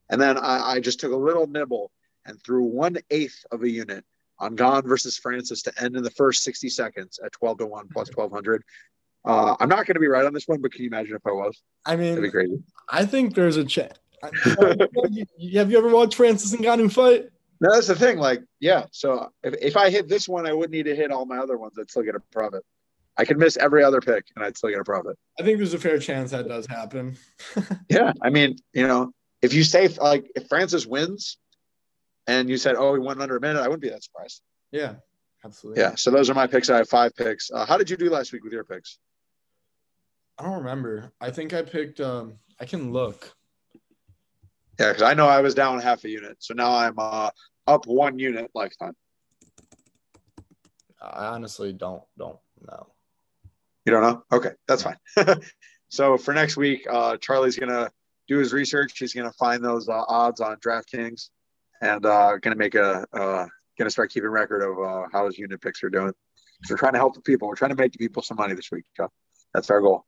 and then I, I just took a little nibble and threw one eighth of a unit on Gone versus Francis to end in the first 60 seconds at 12 to one plus 1200. Uh, I'm not going to be right on this one, but can you imagine if I was? I mean, That'd be crazy. I think there's a chance. have you ever watched Francis and Ngannou fight? No, that's the thing. Like, yeah. So if, if I hit this one, I wouldn't need to hit all my other ones. I'd still get a profit. I could miss every other pick and I'd still get a profit. I think there's a fair chance that does happen. Yeah. I mean, you know, if you say like if Francis wins and you said, oh, he won under a minute, I wouldn't be that surprised. Yeah, absolutely. Yeah. So those are my picks. I have five picks. Uh, how did you do last week with your picks? I don't remember. I think I picked. Um, I can look. Yeah, because I know I was down half a unit. So now I'm uh, up one unit lifetime. I honestly don't don't know. You don't know? Okay, that's fine. so for next week, uh, Charlie's gonna do his research. He's gonna find those uh, odds on DraftKings, and uh, gonna make a uh, gonna start keeping record of uh, how his unit picks are doing. We're trying to help the people. We're trying to make the people some money this week. Chuck. That's our goal.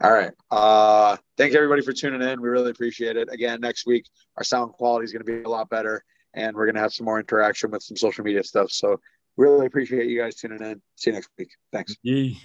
All right. Uh, thanks everybody for tuning in. We really appreciate it. Again, next week our sound quality is going to be a lot better, and we're going to have some more interaction with some social media stuff. So really appreciate you guys tuning in. See you next week. Thanks. Yee.